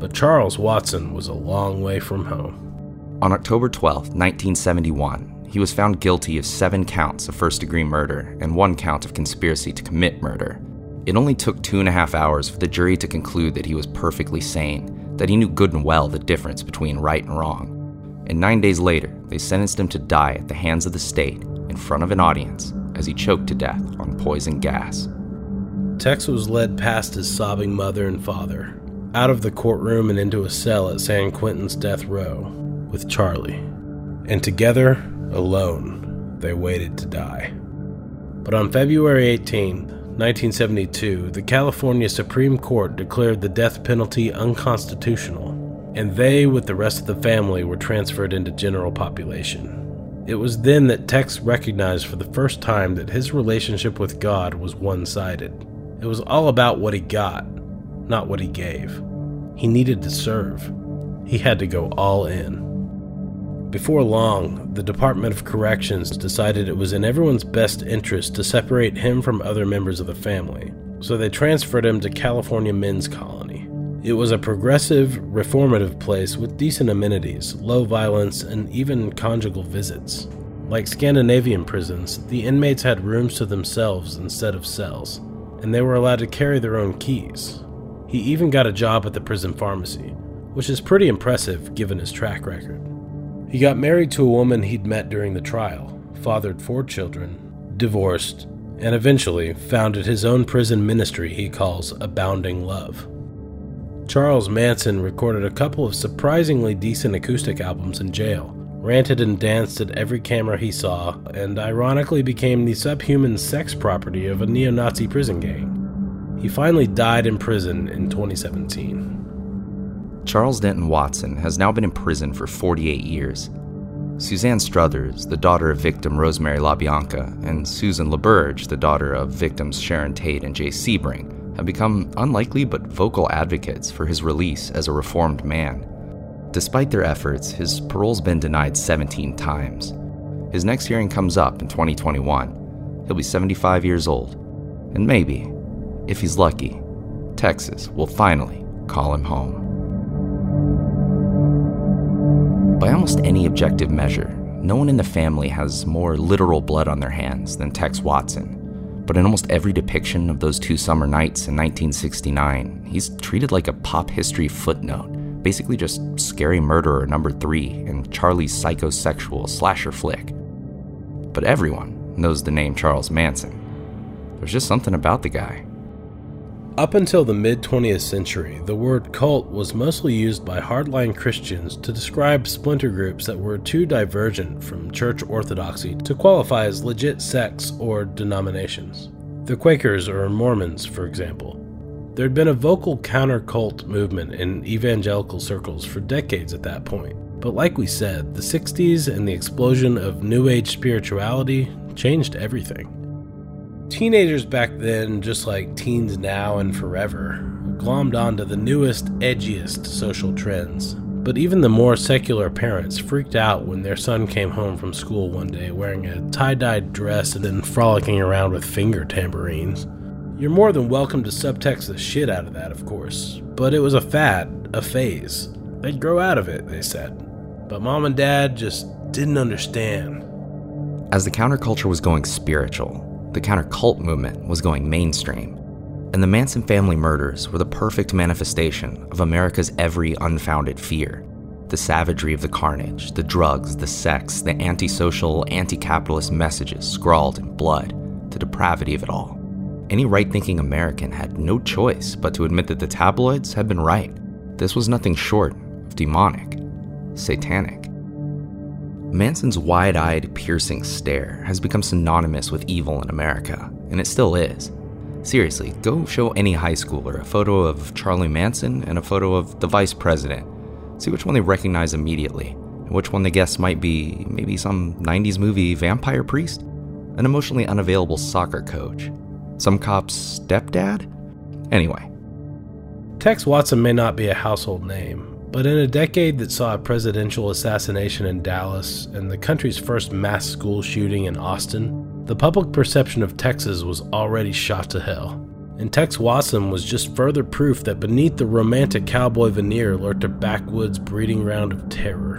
But Charles Watson was a long way from home. On October 12, 1971, he was found guilty of seven counts of first degree murder and one count of conspiracy to commit murder. It only took two and a half hours for the jury to conclude that he was perfectly sane that he knew good and well the difference between right and wrong. And nine days later, they sentenced him to die at the hands of the state in front of an audience as he choked to death on poison gas. Tex was led past his sobbing mother and father, out of the courtroom and into a cell at San Quentin's death row with Charlie. And together, alone, they waited to die. But on February 18, 1972, the California Supreme Court declared the death penalty unconstitutional. and they, with the rest of the family, were transferred into general population. It was then that Tex recognized for the first time that his relationship with God was one sided. It was all about what he got, not what he gave. He needed to serve. He had to go all in. Before long, the Department of Corrections decided it was in everyone's best interest to separate him from other members of the family, so they transferred him to California Men's Colony. It was a progressive, reformative place with decent amenities, low violence, and even conjugal visits. Like Scandinavian prisons, the inmates had rooms to themselves instead of cells, and they were allowed to carry their own keys. He even got a job at the prison pharmacy, which is pretty impressive given his track record. He got married to a woman he'd met during the trial, fathered four children, divorced, and eventually founded his own prison ministry he calls Abounding Love. Charles Manson recorded a couple of surprisingly decent acoustic albums in jail, ranted and danced at every camera he saw, and ironically became the subhuman sex property of a neo Nazi prison gang. He finally died in prison in 2017. Charles Denton Watson has now been in prison for 48 years. Suzanne Struthers, the daughter of victim Rosemary LaBianca, and Susan LaBerge, the daughter of victims Sharon Tate and Jay Sebring, have become unlikely but vocal advocates for his release as a reformed man. Despite their efforts, his parole's been denied 17 times. His next hearing comes up in 2021. He'll be 75 years old. And maybe, if he's lucky, Texas will finally call him home. By almost any objective measure, no one in the family has more literal blood on their hands than Tex Watson but in almost every depiction of those two summer nights in 1969, he's treated like a pop history footnote, basically just scary murderer number three in Charlie's psychosexual slasher flick. But everyone knows the name Charles Manson. There's just something about the guy. Up until the mid 20th century, the word cult was mostly used by hardline Christians to describe splinter groups that were too divergent from church orthodoxy to qualify as legit sects or denominations. The Quakers or Mormons, for example. There had been a vocal counter cult movement in evangelical circles for decades at that point. But like we said, the 60s and the explosion of New Age spirituality changed everything. Teenagers back then, just like teens now and forever, glommed onto the newest, edgiest social trends. But even the more secular parents freaked out when their son came home from school one day wearing a tie dyed dress and then frolicking around with finger tambourines. You're more than welcome to subtext the shit out of that, of course, but it was a fad, a phase. They'd grow out of it, they said. But mom and dad just didn't understand. As the counterculture was going spiritual, the counter-cult movement was going mainstream, and the Manson family murders were the perfect manifestation of America's every unfounded fear. The savagery of the carnage, the drugs, the sex, the antisocial, anti capitalist messages scrawled in blood, the depravity of it all. Any right thinking American had no choice but to admit that the tabloids had been right. This was nothing short of demonic, satanic. Manson's wide eyed, piercing stare has become synonymous with evil in America, and it still is. Seriously, go show any high schooler a photo of Charlie Manson and a photo of the vice president. See which one they recognize immediately, and which one they guess might be maybe some 90s movie vampire priest, an emotionally unavailable soccer coach, some cop's stepdad? Anyway. Tex Watson may not be a household name, but in a decade that saw a presidential assassination in Dallas and the country's first mass school shooting in Austin, the public perception of Texas was already shot to hell. And Tex Watson was just further proof that beneath the romantic cowboy veneer lurked a backwoods breeding ground of terror.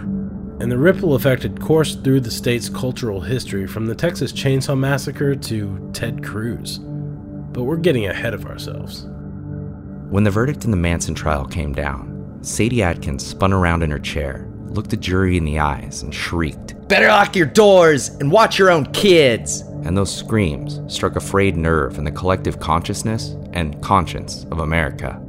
And the ripple effect had coursed through the state's cultural history from the Texas Chainsaw Massacre to Ted Cruz. But we're getting ahead of ourselves. When the verdict in the Manson trial came down, Sadie Atkins spun around in her chair, looked the jury in the eyes, and shrieked, Better lock your doors and watch your own kids! And those screams struck a frayed nerve in the collective consciousness and conscience of America.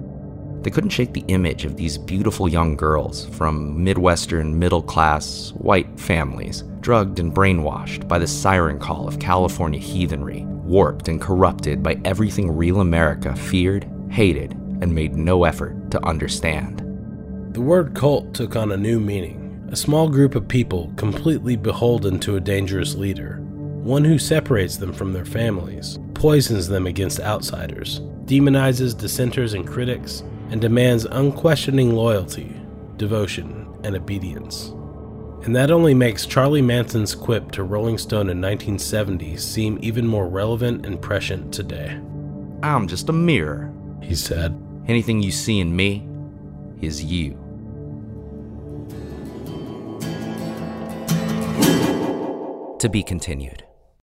They couldn't shake the image of these beautiful young girls from Midwestern middle class white families, drugged and brainwashed by the siren call of California heathenry, warped and corrupted by everything real America feared, hated, and made no effort to understand. The word cult took on a new meaning a small group of people completely beholden to a dangerous leader, one who separates them from their families, poisons them against outsiders, demonizes dissenters and critics, and demands unquestioning loyalty, devotion, and obedience. And that only makes Charlie Manson's quip to Rolling Stone in 1970 seem even more relevant and prescient today. I'm just a mirror. He said, Anything you see in me is you. To be continued.